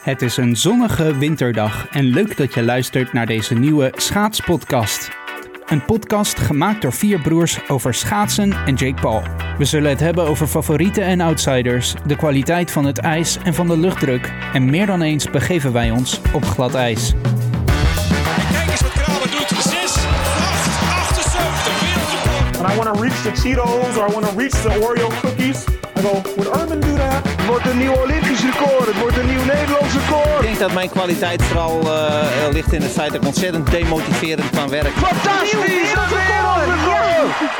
Het is een zonnige winterdag en leuk dat je luistert naar deze nieuwe schaatspodcast. Een podcast gemaakt door vier broers over schaatsen en Jake Paul. We zullen het hebben over favorieten en outsiders, de kwaliteit van het ijs en van de luchtdruk. En meer dan eens begeven wij ons op glad ijs. En kijk eens wat Kramer doet. 6, 8, 78. Wereldrecord. and I want to reach the Cheetos or I want to reach the Oreo cookies. I go, would Urban do wordt een nieuw Olympisch record. Het wordt een nieuw Nederlands record. Ik denk dat mijn kwaliteit vooral eh, eh, ligt in het feit dat ik ontzettend demotiverend kan werken. Fantastisch! Een wereldrecord!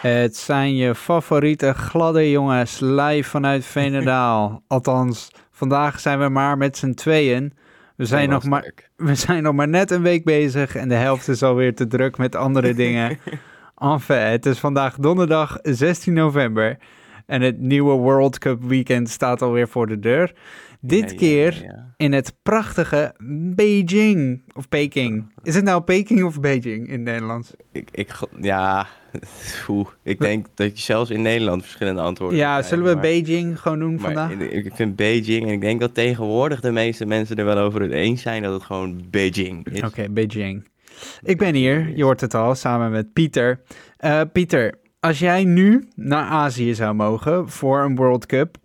Het zijn je favoriete gladde jongens live vanuit Veenendaal. Althans, vandaag zijn we maar met z'n tweeën. We zijn, nog maar, we zijn nog maar net een week bezig en de helft is alweer te druk met andere dingen. Enfin, het is vandaag donderdag 16 november en het nieuwe World Cup weekend staat alweer voor de deur. Dit Ja, keer ja, in het prachtige Beijing. Of Peking. Is het nou Peking of Beijing in het Nederlands? Ik, ik, ja, oeh, ik denk dat je zelfs in Nederland verschillende antwoorden Ja, zullen we maar- Beijing gewoon doen maar vandaag? Ik ik vind Beijing, en ik denk dat tegenwoordig de meeste mensen er wel over het eens zijn dat het gewoon Beijing is. Oké, Beijing. Ik ben hier, je hoort het al, samen met Pieter. Eh, Pieter, als jij nu naar Azië zou mogen voor een World Cup,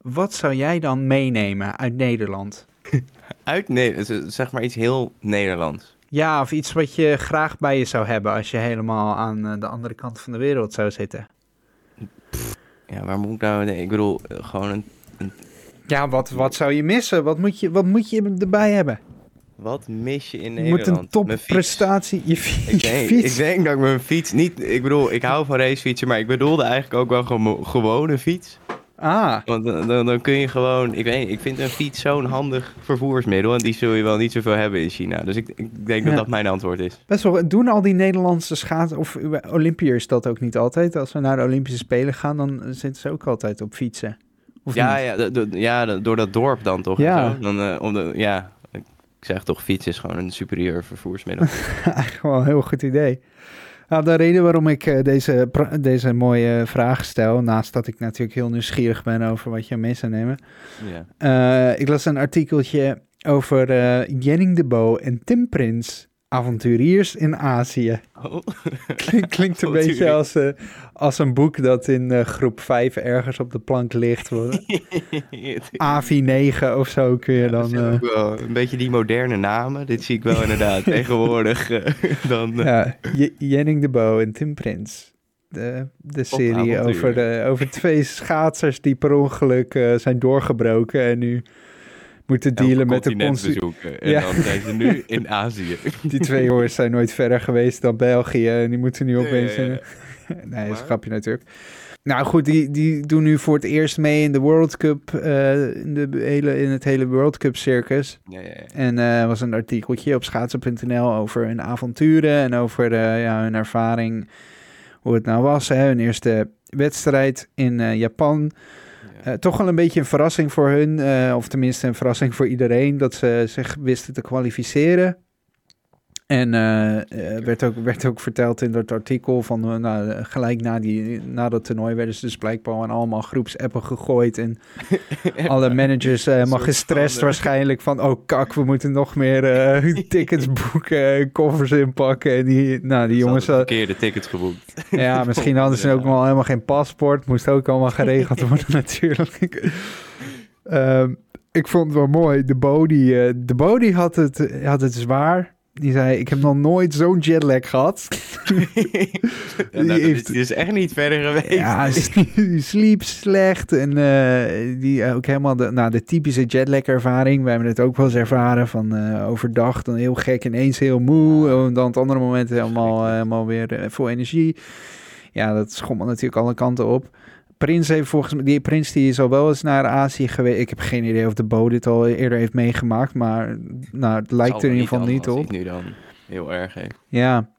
wat zou jij dan meenemen uit Nederland? Uit Nederland, zeg maar iets heel Nederlands. Ja, of iets wat je graag bij je zou hebben als je helemaal aan eh, de andere kant van de wereld zou zitten. Ja, waar moet ik nou, nee, ik bedoel, eh, gewoon een, Ja, wat, wat zou je missen? Wat moet je, wat moet je erbij hebben? Wat mis je in Je Nederland? moet een topprestatie. Je, Ik je denk, fiets. ik denk dat ik mijn fiets niet, ik bedoel, ik hou van racefietsen, maar ik bedoelde eigenlijk ook wel gewoon gewone fiets. Ah, Want dan, dan, dan kun je gewoon, ik weet niet, ik vind een fiets zo'n handig vervoersmiddel en die zul je wel niet zoveel hebben in China. Dus ik, ik denk dat Ja. dat mijn antwoord is. Best wel. Doen al die Nederlandse schaats of Olympiërs dat ook niet altijd? Als we naar de Olympische Spelen gaan, dan zitten ze ook altijd op fietsen. Of Ja, niet? ja, ja, door dat dorp dan toch? Ja. zo. Dan, eh, om de, ja, ik zeg toch, fiets is gewoon een superieur vervoersmiddel. Eigenlijk wel een heel goed idee. Nou, de reden waarom ik eh, deze, deze mooie vraag stel, naast dat ik natuurlijk heel nieuwsgierig ben over wat je mee zou nemen. Eh, ik las een artikeltje over eh, Jenning de Bo en Tim Prins, avonturiers in Azië. Oh. Klink- Klinkt een beetje als, eh, als een boek dat in eh, groep 5 ergens op de plank ligt. AVI 9 of zo kun je Ja, dan... eh, ook wel een beetje die moderne namen. Dit zie ik wel inderdaad tegenwoordig. dan, ja, Jenning de Bo en Tim Prins. De, de serie over, de, over twee schaatsers die per ongeluk zijn doorgebroken en nu moeten dealen met de bezoeken. En Ja. dan zijn ze nu in Azië. Die twee jongens zijn nooit verder geweest dan België en die moeten nu opeens... ja, ja. in- nee, dat is een grapje natuurlijk. Nou goed, die, die doen nu voor het eerst mee in de World Cup, eh, in, de hele, in het hele World Cup circus. Ja, ja, ja. En er was een artikeltje op schaatsen.nl over hun avonturen en over eh, ja, hun ervaring, hoe het nou was. Hè, hun eerste wedstrijd in eh, Japan. Eh, toch wel een beetje een verrassing voor hun, eh, of tenminste een verrassing voor iedereen, dat ze zich wisten te kwalificeren. En eh, werd, ook, werd ook verteld in dat artikel van eh, nou, gelijk na, die, na dat toernooi werden ze dus blijkbaar aan allemaal groepsappen gegooid. En alle managers eh, helemaal gestrest van, waarschijnlijk van, oh kak, we moeten nog meer tickets boeken, koffers inpakken. En die, nou, die jongens, hadden verkeerde tickets geboekt. ja, misschien hadden ze ook wel helemaal geen paspoort. Moest ook allemaal geregeld worden natuurlijk. Ehm, ik vond het wel mooi. De Bodie, de Bodie had, het, had het zwaar. Die zei, ik heb nog nooit zo'n jetlag gehad. Ja, nou, heeft- die is echt niet verder geweest. Ja, die sliep slecht. En eh, die ook helemaal de, nou, de typische jetlag ervaring. We hebben het ook wel eens ervaren van eh, overdag dan heel gek ineens heel moe. En dan het andere moment helemaal, eh, helemaal weer eh, vol energie. Ja, dat schommelt natuurlijk alle kanten op. Prins heeft volgens mij, die Prins die is al wel eens naar Azië geweest. Ik heb geen idee of de Bo dit al eerder heeft meegemaakt, maar nou, het lijkt er in ieder geval niet op. nu dan heel erg heeft. Ja,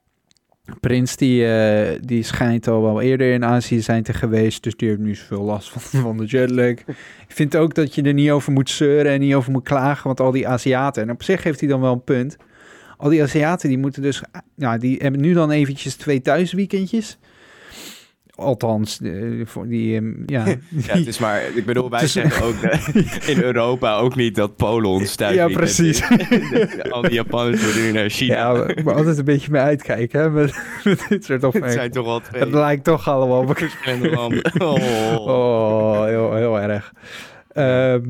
Prins die, eh, die schijnt al wel eerder in Azië zijn te geweest, dus die heeft nu zoveel last van, van de jetlag. Ik vind ook dat je er niet over moet zeuren en niet over moet klagen, want al die Aziaten, en op zich heeft hij dan wel een punt, al die Aziaten die moeten dus, nou die hebben nu dan eventjes twee thuisweekendjes, althans, eh, voor die, ehm, ja. Ja, het is maar, ik bedoel, wij zeggen ook eh, in Europa ook niet dat Polen ons thuis Ja, precies. Al die Japanners worden nu naar China. ja, moeten altijd een beetje mee uitkijken, hè, met, met dit soort het zijn toch al twee Het lijkt toch allemaal. Oh. Oh, heel, heel erg. Ehm,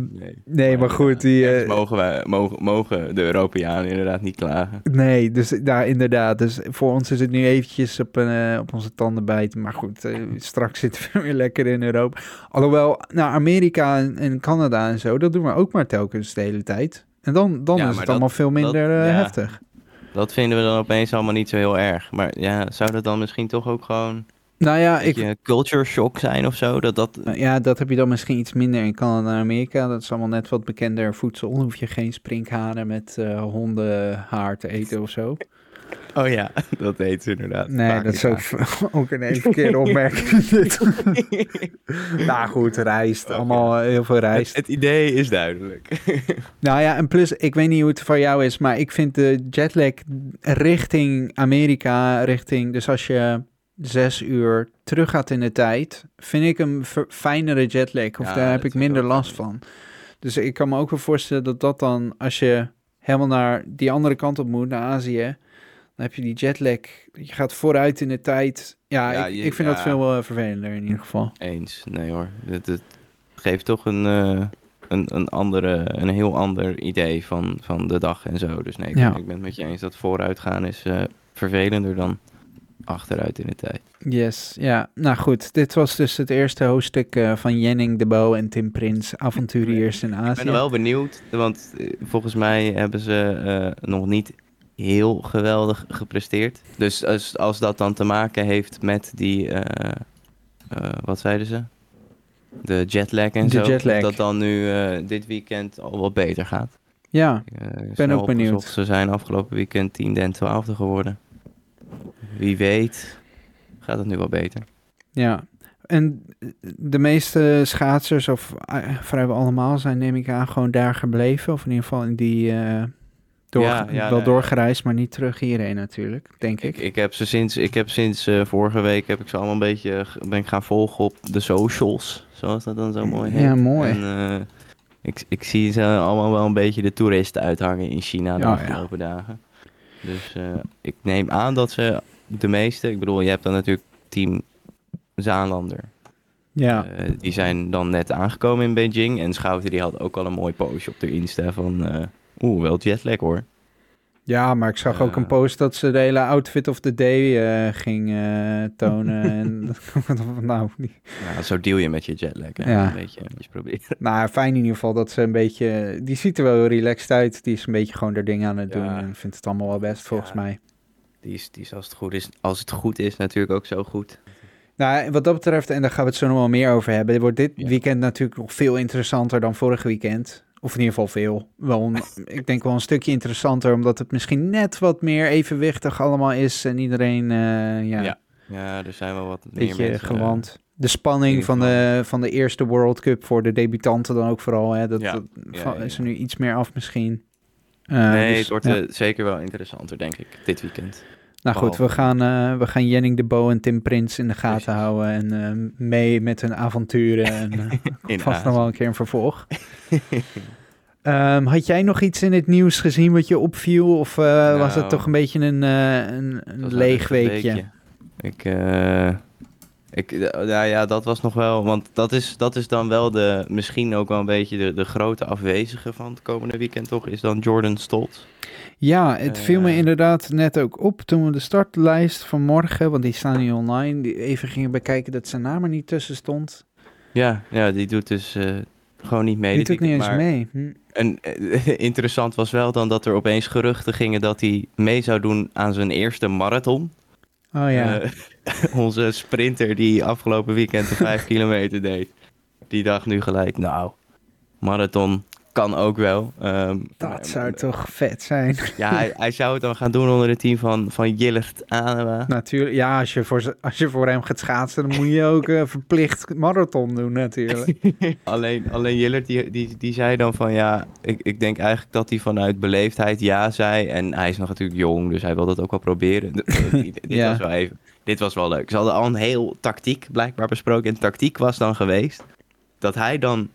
nee, maar goed, die... ergens eh, mogen, wij, mogen, mogen de Europeanen inderdaad niet klagen. Nee, dus daar inderdaad. Dus voor ons is het nu eventjes op, een, eh, op onze tanden bijten. Maar goed, eh, straks zitten we weer lekker in Europa. Alhoewel, naar Amerika en, en Canada en zo, dat doen we ook maar telkens de hele tijd. En dan, dan Ja, is het dat- allemaal veel minder dat- ja. heftig. Dat vinden we dan opeens allemaal niet zo heel erg. Maar ja, zou dat dan misschien toch ook gewoon Nou ja, ik, culture shock zijn of zo? Dat dat... Nou ja, dat heb je dan misschien iets minder in Canada en Amerika. Dat is allemaal net wat bekender voedsel. Dan hoef je geen sprinkhanen met eh, hondenhaar te eten of zo. Oh ja, dat heet ze inderdaad. Nee, Vaak dat is ook, ook een even verkeerde opmerking. nou goed, rijst. Allemaal heel veel Het, rijst. het idee is duidelijk. Nou ja, en plus, ik weet niet hoe het voor jou is, maar ik vind de jetlag richting Amerika, richting, dus als je zes uur terug gaat in de tijd, vind ik een fijnere jetlag, of Ja, daar heb ik minder last fijn. van. Dus ik kan me ook wel voorstellen dat dat dan, als je helemaal naar die andere kant op moet, naar Azië, dan heb je die jetlag, je gaat vooruit in de tijd. Ja, Ja, ik, je- ik vind dat veel eh, vervelender in ieder geval. Eens. Nee hoor. Het, geeft toch een, eh, een, een, andere, een heel ander idee van, van de dag en zo. Dus nee, ik ben het met je eens dat vooruitgaan is eh, vervelender dan achteruit in de tijd. Yes, ja. Nou goed, dit was dus het eerste hoofdstuk eh, van Jenning de Bo en Tim Prins, avonturiers in Ik Azië. ben wel benieuwd, want eh, volgens mij hebben ze eh, nog niet heel geweldig gepresteerd. Dus als, als dat dan te maken heeft met die, eh, eh, wat zeiden ze? De jetlag en De zo. jetlag. Dat dan nu eh, dit weekend al wat beter gaat. Ja, Ik, ben ook benieuwd. Ze zijn afgelopen weekend 10e en 12e geworden. Wie weet gaat het nu wel beter. ja. En de meeste schaatsers, of eh, vrijwel allemaal, zijn neem ik aan gewoon daar gebleven. Of in ieder geval in die, eh, door, Ja, ja, wel nee. doorgereisd, maar niet terug hierheen natuurlijk, denk ik. Ik, ik heb ze sinds, ik heb sinds eh, vorige week heb ik ze allemaal een beetje ben ik gaan volgen op de socials, zoals dat dan zo mooi heet. Ja, mooi. En, ik, ik zie ze allemaal wel een beetje de toeristen uithangen in China de ja. afgelopen dagen. Dus eh, ik neem aan dat ze de meeste, ik bedoel, je hebt dan natuurlijk team Zaanlander. Ja, Eh, die zijn dan net aangekomen in Beijing. En Schouten die had ook al een mooi postje op de Insta van... eh, Oeh, wel jetlag hoor. Ja, maar ik zag ook een post dat ze de hele outfit of the day eh, ging eh, tonen. en, nou, die- Ja, zo deal je met je jetlag. Hè? Ja. Een beetje, een beetje proberen. Nou, fijn in ieder geval dat ze een beetje... Die ziet er wel heel relaxed uit. Die is een beetje gewoon haar ding aan het Ja. doen. En vindt het allemaal wel best, volgens Ja. mij. Die is, die is als het goed is, als het goed is natuurlijk ook zo goed. Nou, wat dat betreft, en daar gaan we het zo nog wel meer over hebben... wordt dit weekend natuurlijk nog veel interessanter dan vorig weekend. Of in ieder geval veel. Wel een- ik denk wel een stukje interessanter... omdat het misschien net wat meer evenwichtig allemaal is... en iedereen, eh, ja, Ja, Ja, er zijn wel wat meer beetje mensen. gewand. De spanning van de, van de eerste World Cup voor de debutanten dan ook vooral. Hè, dat, Ja. dat Ja, va- ja, is er nu iets meer af misschien. Eh, nee, dus, het wordt eh, zeker wel interessanter, denk ik, dit weekend. Nou goed, we gaan, eh, we gaan Jenning de Bo en Tim Prins in de gaten Precies. houden en eh, mee met hun avonturen. En In vast nog wel een keer een vervolg. Ehm, had jij nog iets in het nieuws gezien wat je opviel? Of was het Nou, toch een beetje een, een, een leeg weekje? Ik, ik, nou ja, dat was nog wel, want dat is, dat is dan wel de, misschien ook wel een beetje de, de grote afwezige van het komende weekend, toch? Is dan Jordan Stolt. Ja, het viel me Eh. inderdaad net ook op toen we de startlijst van morgen, want die staan nu online, die even gingen bekijken dat zijn naam er niet tussen stond. Ja, ja, die doet dus eh, gewoon niet mee. Die doet niet eens maar- mee. Hm. En eh, interessant was wel dan dat er opeens geruchten gingen dat hij mee zou doen aan zijn eerste marathon. Oh ja. Onze sprinter die afgelopen weekend de 5 kilometer deed. Die dacht nu gelijk, nou, marathon kan ook wel. Ehm, dat zou toch vet zijn. Ja, hij, hij zou het dan gaan doen onder het team van, van Jillert Anema. Natuurlijk, ja, als je, voor, als je voor hem gaat schaatsen, dan moet je ook eh, verplicht marathon doen natuurlijk. Alleen, alleen Jillert die, die, die zei dan van ja, ik, ik denk eigenlijk dat hij vanuit beleefdheid ja zei. En hij is nog natuurlijk jong, dus hij wil dat ook wel proberen. Dit Ja. was wel even, dit was wel leuk. Ze hadden al een heel tactiek blijkbaar besproken. En tactiek was dan geweest dat hij dan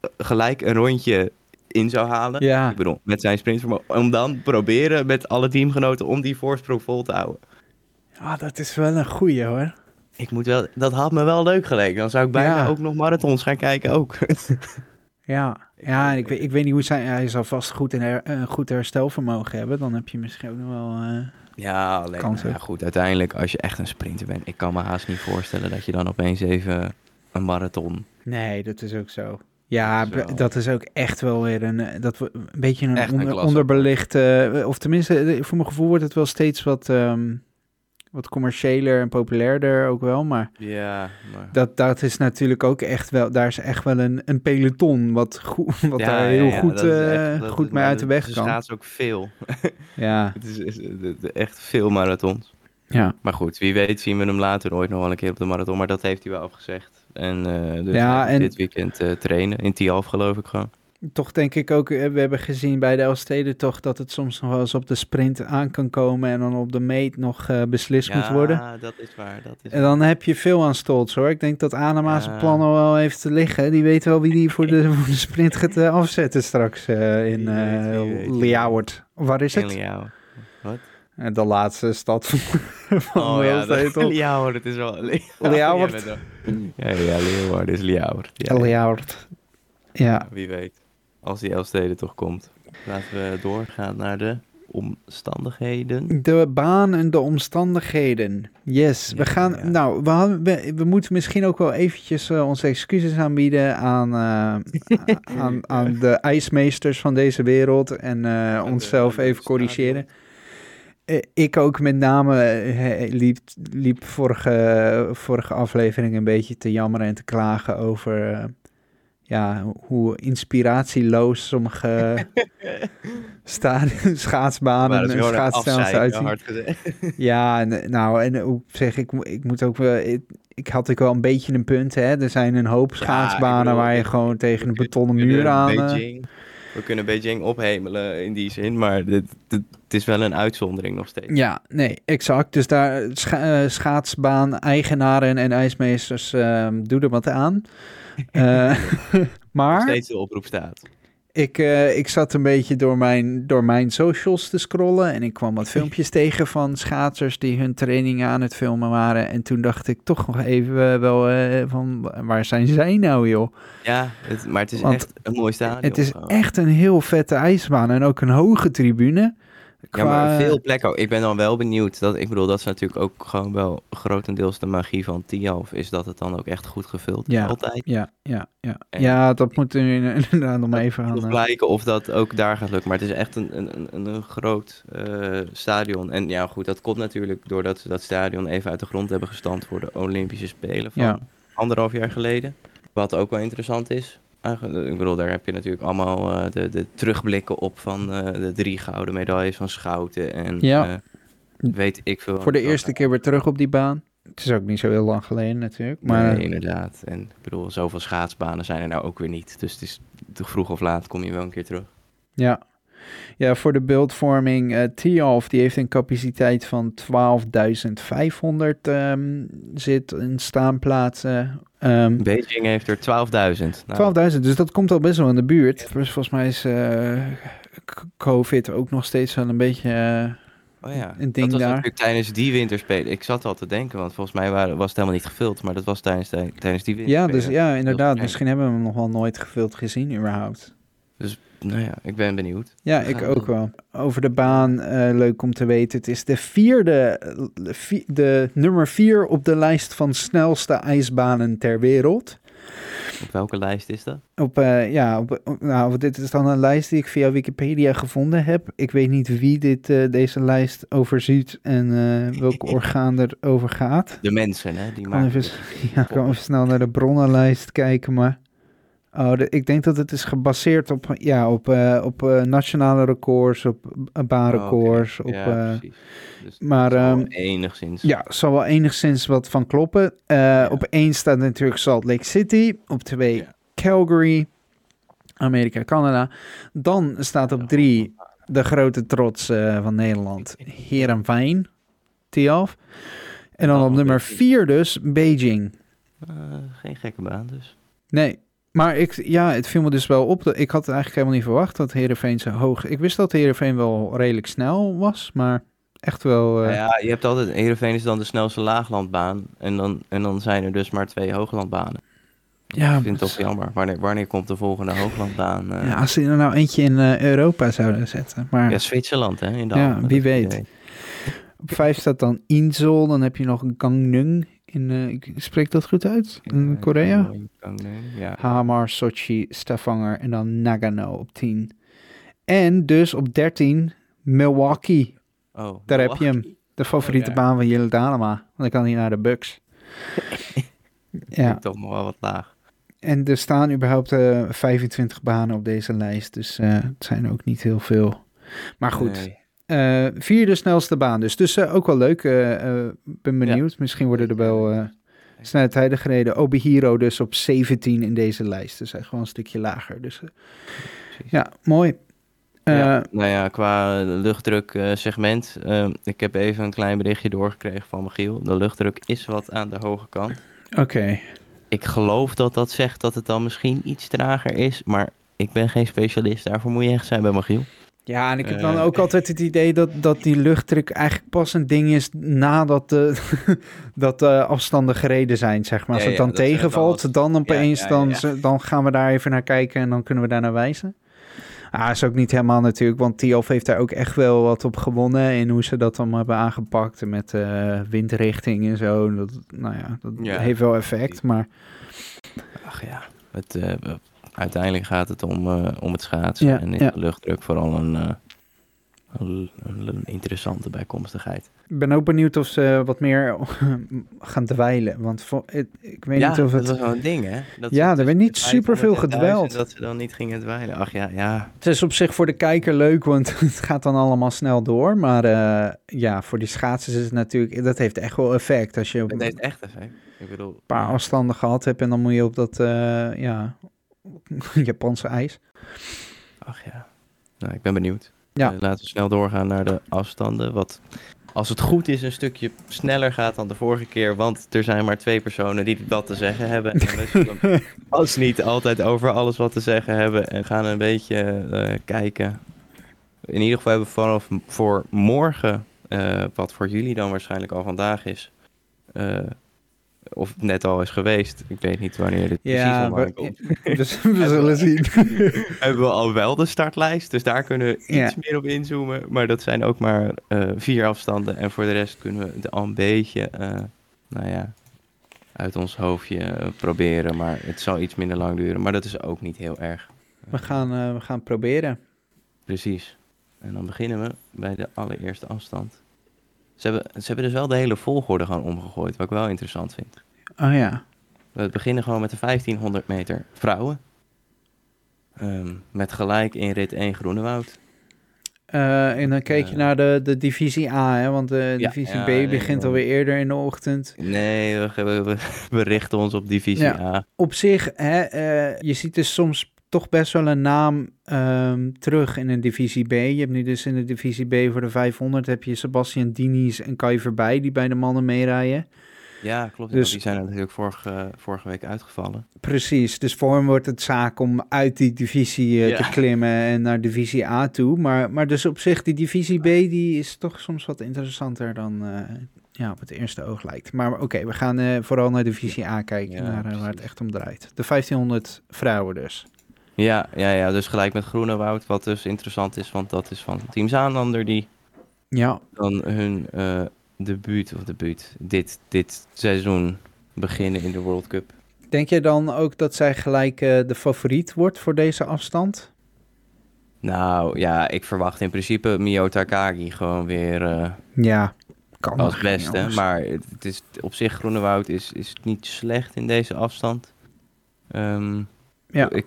eh, gelijk een rondje in zou halen. Ja. Ik bedoel, met zijn sprintvermogen. Om dan proberen met alle teamgenoten om die voorsprong vol te houden. Ah, dat is wel een goeie hoor. Ik moet wel, dat had me wel leuk geleken. Dan zou ik bijna Ja. ook nog marathons gaan kijken ook. Ja, ja en ik, weet, ik weet niet hoe zijn. Hij zal vast goed een, her- een goed herstelvermogen hebben. Dan heb je misschien ook nog wel. eh, Ja, alleen Kans nou ja, goed. Uiteindelijk, als je echt een sprinter bent, ik kan me haast niet voorstellen dat je dan opeens even een marathon. Nee, dat is ook zo. Ja, Dat is dat is ook echt wel weer een, eh, dat we, een beetje een, Echt een onder, klasse. onderbelicht, eh, of tenminste, eh, voor mijn gevoel wordt het wel steeds wat, ehm, wat commerciëler en populairder ook wel, maar Ja, maar... dat, dat is natuurlijk ook echt wel, daar is echt wel een, een peloton wat, goed, wat daar heel goed, is echt- dat- goed mee uit de weg Ze kan. schaatsen ook veel. Ja, Het is, is- is- is echt veel marathons. ja. Maar goed, wie weet zien we hem later ooit nog wel een keer op de marathon. Maar dat heeft hij wel afgezegd. En eh, dus Ja, en- dit weekend eh, trainen. In Tialf geloof ik gewoon. Toch denk ik ook, eh, we hebben gezien bij de Elstede toch dat het soms nog wel eens op de sprint aan kan komen en dan op de meet nog beslist moet worden. Ja, dat is waar. Dat is En dan heb je veel aan Stolz hoor. Ik denk dat Anema zijn Ja. plannen wel heeft te liggen. Die weet wel wie die voor de, voor de sprint gaat afzetten straks in Ljouwert. Waar is het? Jou. Eh, de laatste stad van, van Oh ja, dat, is wel... Ljouwert. Ja, Ja, ja, Leeuwarden is. Ja, ja. Wie weet. Als die Elstede toch komt. Laten we doorgaan naar de omstandigheden. de baan en de omstandigheden. Yes, we gaan. ja. Nou, we, hadden- we, we moeten misschien ook wel eventjes eh, onze excuses aanbieden aan, eh, aan, aan de ijsmeesters van deze wereld en eh, onszelf de even corrigeren. Ik ook met name eh, liep, liep vorige, vorige aflevering een beetje te jammeren en te klagen over eh, ja, hoe inspiratieloos sommige schaatsbanen en uitzien. Ja, en, nou, en hoe zeg ik, ik moet ook wel, ik, ik had ook wel een beetje een punt, hè. Er zijn een hoop schaatsbanen bedoel, waar je gewoon tegen een betonnen muur aan... eh, Beijing, we kunnen Beijing ophemelen in die zin, maar dit, dit- het is wel een uitzondering nog steeds. Ja, nee, exact. Dus daar scha eh, schaatsbaan, eigenaren en ijsmeesters, ehm doe er wat aan. Eh, Nog maar steeds de oproep staat. ik, eh, ik zat een beetje door mijn, door mijn socials te scrollen en ik kwam wat filmpjes tegen van schaatsers die hun trainingen aan het filmen waren. En toen dacht ik toch nog even wel van, waar zijn zij nou joh? Ja, het, maar het is Want echt een mooi stadion. Het is echt een heel vette ijsbaan en ook een hoge tribune. Ja, maar veel plekken ook. Ik ben dan wel benieuwd. Dat, ik bedoel, dat is natuurlijk ook gewoon wel grotendeels de magie van Tialf. Is dat het dan ook echt goed gevuld is Ja. altijd. Ja, ja, ja. En- ja, dat moet er inderdaad nog maar even aan. Nog eh, blijken of dat ook daar gaat lukken. Maar het is echt een, een, een, een groot eh, stadion. En ja, goed, dat komt natuurlijk doordat ze dat stadion even uit de grond hebben gestampt voor de Olympische Spelen van Ja. anderhalf jaar geleden. Wat ook wel interessant is. Eigenlijk, Ik bedoel, daar heb je natuurlijk allemaal eh, de, de terugblikken op van eh, de drie gouden medailles van Schouten. En Ja. eh, weet ik veel. Voor de eerste keer weer terug op die baan. Het is ook niet zo heel lang geleden natuurlijk. Maar Nee, inderdaad. En ik bedoel, zoveel schaatsbanen zijn er nou ook weer niet. Dus het is te vroeg of laat kom je wel een keer terug. ja. Ja, voor de beeldvorming, eh Tialf, die heeft een capaciteit van 12.500 ehm zit in staanplaatsen. Ehm Beijing heeft er 12.000. Nou, 12.000, dus dat komt al best wel in de buurt. Dus volgens mij is eh, COVID ook nog steeds wel een beetje... eh, oh ja. een ding dat was daar. natuurlijk tijdens die winterspelen. Ik zat al te denken, want volgens mij waren, was het helemaal niet gevuld. Maar dat was tijdens, de, tijdens die ja, winterspelen. dus ja, inderdaad. Misschien hebben we hem nog wel nooit gevuld gezien überhaupt. Nou ja, ik ben benieuwd. Ja, ik ook wel. Over de baan, eh, leuk om te weten. Het is de vierde, vi- de nummer vier op de lijst van snelste ijsbanen ter wereld. Op welke lijst is dat? Op, eh, ja, op, op- nou, dit is dan een lijst die ik via Wikipedia gevonden heb. Ik weet niet wie dit, eh, deze lijst overziet en welk orgaan erover gaat. De mensen, hè? Die maken even, ja, ik kan even snel naar de bronnenlijst kijken, maar... Oh, de- ik denk dat het is gebaseerd op, ja, op, eh, op eh, nationale records, op uh, baanrecords. Oh, op, ja, precies. Dus maar, ehm, enigszins. ja, zal wel enigszins wat van kloppen. Op één staat natuurlijk Salt Lake City. Op twee Ja. Calgary, Amerika, Canada. Dan staat op drie de grote trots van Nederland, Heerenveen, Tialf. En dan Oh, op nummer. 4 dus Beijing. Geen gekke baan dus. Nee, maar ik, ja, het viel me dus wel op. Dat, ik had eigenlijk helemaal niet verwacht dat Heerenveen zo hoog... Ik wist dat Heerenveen wel redelijk snel was, maar echt wel... eh, Nou ja, je hebt altijd, Heerenveen is dan de snelste laaglandbaan. En dan, en dan zijn er dus maar twee hooglandbanen. ja, Ik vind het toch jammer. Wanneer, wanneer komt de volgende hooglandbaan? eh? ja, als ze er nou eentje in eh, Europa zouden zetten. Maar Ja, Zwitserland, hè? In de Ja, wie weet. idee. op 5 staat dan Insel. Dan heb je nog Gangneung. In, eh, ik spreek dat goed uit? In Ja, Korea? Ja. Hamar, Sochi, Stavanger en dan Nagano op 10. En dus op 13 Milwaukee. Oh, Daar heb je hem. De favoriete Oh, ja. baan van Jelle Dalema. Want dan kan hij naar de Bucks. ja, toch nog wel wat laag. en er staan überhaupt eh 25 banen op deze lijst. Dus eh, het zijn ook niet heel veel. Maar goed, Nee. Eh, vierde snelste baan dus. Dus eh, ook wel leuk. eh, ben benieuwd. Misschien worden er wel snelle tijden gereden. Obihiro dus op 17 in deze lijst. Dus gewoon een stukje lager. Dus ja, mooi. Ja, nou ja, qua luchtdruk segment. ik heb even een klein berichtje doorgekregen van Michiel. De luchtdruk is wat aan de hoge kant. Oké. Ik geloof dat dat zegt dat het dan misschien iets trager is. Maar ik ben geen specialist. Daarvoor moet je echt zijn bij Michiel. Ja, en ik heb dan Eh. ook altijd het idee dat, dat die luchtdruk eigenlijk pas een ding is nadat de, dat de afstanden gereden zijn, zeg maar. Als Ja, het dan tegenvalt, dan dan opeens, ja, dan, dan gaan we daar even naar kijken en dan kunnen we daar naar wijzen. Ah, is ook niet helemaal natuurlijk, want Tiof heeft daar ook echt wel wat op gewonnen in hoe ze dat dan hebben aangepakt met eh, windrichting en zo. Dat, nou ja, dat heeft wel effect, maar Ach ja, het, eh, uiteindelijk gaat het om, eh, om het schaatsen. Ja, en is ja. de luchtdruk vooral een, eh, een, een interessante bijkomstigheid. ik ben ook benieuwd of ze wat meer gaan dweilen, want het- ik weet ja, niet of het... dat was wel een ding, hè? Dat Ja, er werd tussen niet superveel 500 en gedweild. 1000 Dat ze dan niet gingen dweilen. Ach ja, ja. Het is op zich voor de kijker leuk, want het gaat dan allemaal snel door. Maar eh, ja, voor die schaatsers is het natuurlijk... Dat heeft echt wel effect als je op een heeft echt effect. Ik bedoel, paar afstanden gehad hebt... en dan moet je op dat, ja, Japanse ijs. ach ja. Nou, ik ben benieuwd. Ja. Eh, laten we snel doorgaan naar de afstanden. Wat, als het goed is, een stukje sneller gaat dan de vorige keer. Want er zijn maar twee personen die wat te zeggen hebben. En we zullen als niet altijd over alles wat te zeggen hebben. En gaan een beetje eh, kijken. In ieder geval hebben we vanaf voor morgen, eh, wat voor jullie dan waarschijnlijk al vandaag is. Of net al is geweest. Ik weet niet wanneer dit precies Ja, online we, komt. dus we zullen zien. hebben we al wel de startlijst. Dus daar kunnen we iets Ja. meer op inzoomen. Maar dat zijn ook maar eh, vier afstanden. En voor de rest kunnen we het al een beetje, eh, nou ja, uit ons hoofdje eh, proberen. Maar het zal iets minder lang duren. Maar dat is ook niet heel erg. We gaan, we gaan proberen. Precies. En dan beginnen we bij de allereerste afstand. Ze hebben, ze hebben dus wel de hele volgorde gewoon omgegooid. Wat ik wel interessant vind. Oh ja. We beginnen gewoon met de 1500 meter vrouwen. Ehm, met gelijk in rit 1 Groenewoud. Eh, en dan kijk je Eh. naar de, de divisie A, hè? want de Ja, divisie ja, B begint nee. alweer eerder in de ochtend. Nee, we, we, we- we richten ons op divisie Ja. A. op zich, hè, eh, je ziet dus soms toch best wel een naam ehm, terug in een divisie B. Je hebt nu dus in de divisie B voor de 500 heb je Sebastian Diniz en Kai Verbij die bij de mannen meerijden. Ja, klopt. Dus-. Die zijn er natuurlijk vorige, vorige week uitgevallen. Precies, dus voor hem wordt het zaak om uit die divisie eh, Ja. te klimmen en naar divisie A toe. Maar, maar dus op zich, die divisie B die is toch soms wat interessanter dan eh, ja, op het eerste oog lijkt. Maar oké, we gaan eh, vooral naar divisie A kijken, Ja, naar, waar het echt om draait. De 1500 vrouwen dus. Ja, ja, ja, dus gelijk met Groenewoud. Wat dus interessant is, want dat is van Team Zaanlander die Ja, dan hun eh debuut, of debuut, dit, dit seizoen beginnen in de World Cup. Denk je dan ook dat zij gelijk eh, de favoriet wordt voor deze afstand? Nou ja, ik verwacht in principe Mio Takagi gewoon weer eh, Ja, kan als beste. Maar het is, op zich, Groenewoud is, is niet slecht in deze afstand. Ehm, Ja. ik,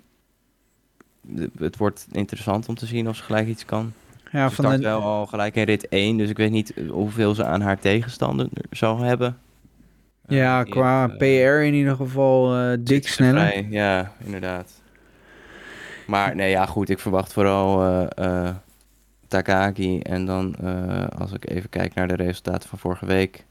het wordt interessant om te zien of ze gelijk iets kan. ja, ze van de, wel al gelijk in rit 1, dus ik weet niet hoeveel ze aan haar tegenstander zal hebben. ja, Eh, qua eh, PR in ieder geval eh, dik sneller. vrij, Ja, inderdaad. Maar nee, ja, goed. Ik verwacht vooral eh, eh, Takagi. En dan, eh, als ik even kijk naar de resultaten van vorige week.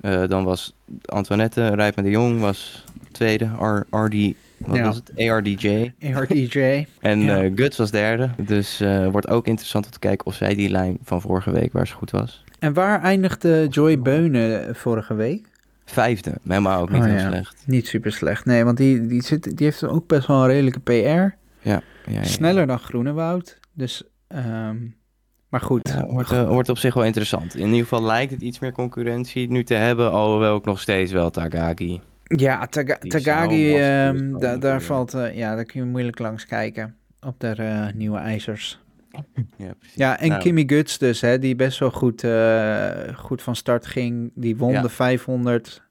Eh, dan was Antoinette Rijpman de Jong was tweede. R, RD, wat Ja. was het? ARDJ. ARDJ. En Ja. eh, Guts was derde. Dus eh, wordt ook interessant om te kijken of zij die lijn van vorige week, waar ze goed was. En waar eindigde Joy Beunen vorige week? Vijfde. Helemaal ook niet Oh, heel ja. slecht. Niet super slecht. Nee, want die, die, zit, die heeft ook best wel een redelijke PR. Ja, ja, ja. Sneller dan Groenewoud. Dus, ehm, maar goed. Wordt, eh, wordt op zich wel interessant. In ieder geval lijkt het iets meer concurrentie nu te hebben, alhoewel ook nog steeds wel Tagagi. Ja, Taga- Tagagi, ehm, da- daar valt, eh, ja, daar kun je moeilijk langs kijken. Op de eh, nieuwe ijzers. Ja, precies. Ja, en Nou, Kimmy Guts dus, hè, die best wel goed, eh, goed van start ging. Die won Ja. de 500.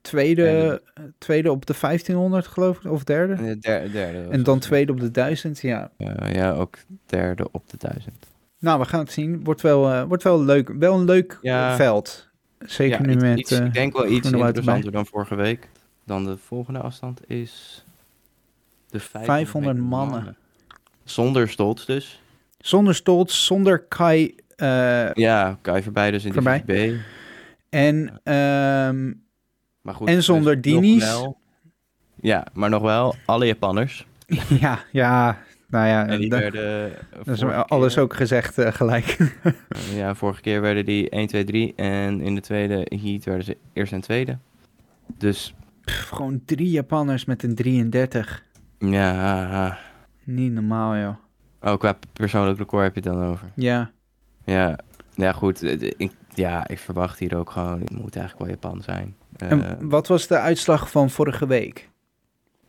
Tweede, tweede op de 1500, geloof ik, of derde. de der- derde. En dan tweede op de 1000, ja. Ja, ook derde op de duizend. Nou, we gaan het zien. Wordt wel, wordt wel leuk. Wel een leuk Ja. veld. Zeker Ja, nu iets- met... iets- eh, ik denk wel iets interessanter dan vorige week. Dan de volgende afstand is de 500, 500 meter mannen. Zonder Stolz dus. Zonder Stolz, zonder Kai. eh, Ja, Kai voorbij dus in Voorbij. divisie B. en ehm, Maar goed, En zonder dus Dini's. Ja, maar nog wel alle Japanners. ja, ja, nou ja, En die werden... dat is alles keer- ook gezegd eh, gelijk. Ja, vorige keer werden die 1, 2, 3. En in de tweede heat werden ze eerst en tweede. Dus Pff, gewoon drie Japanners met een 33. ja, Niet normaal, joh. oh, qua persoonlijk record heb je het dan over. Ja, Ja, ja goed. eh, Ik, ja, ik verwacht hier ook gewoon, het moet eigenlijk wel Japan zijn. Eh, en wat was de uitslag van vorige week?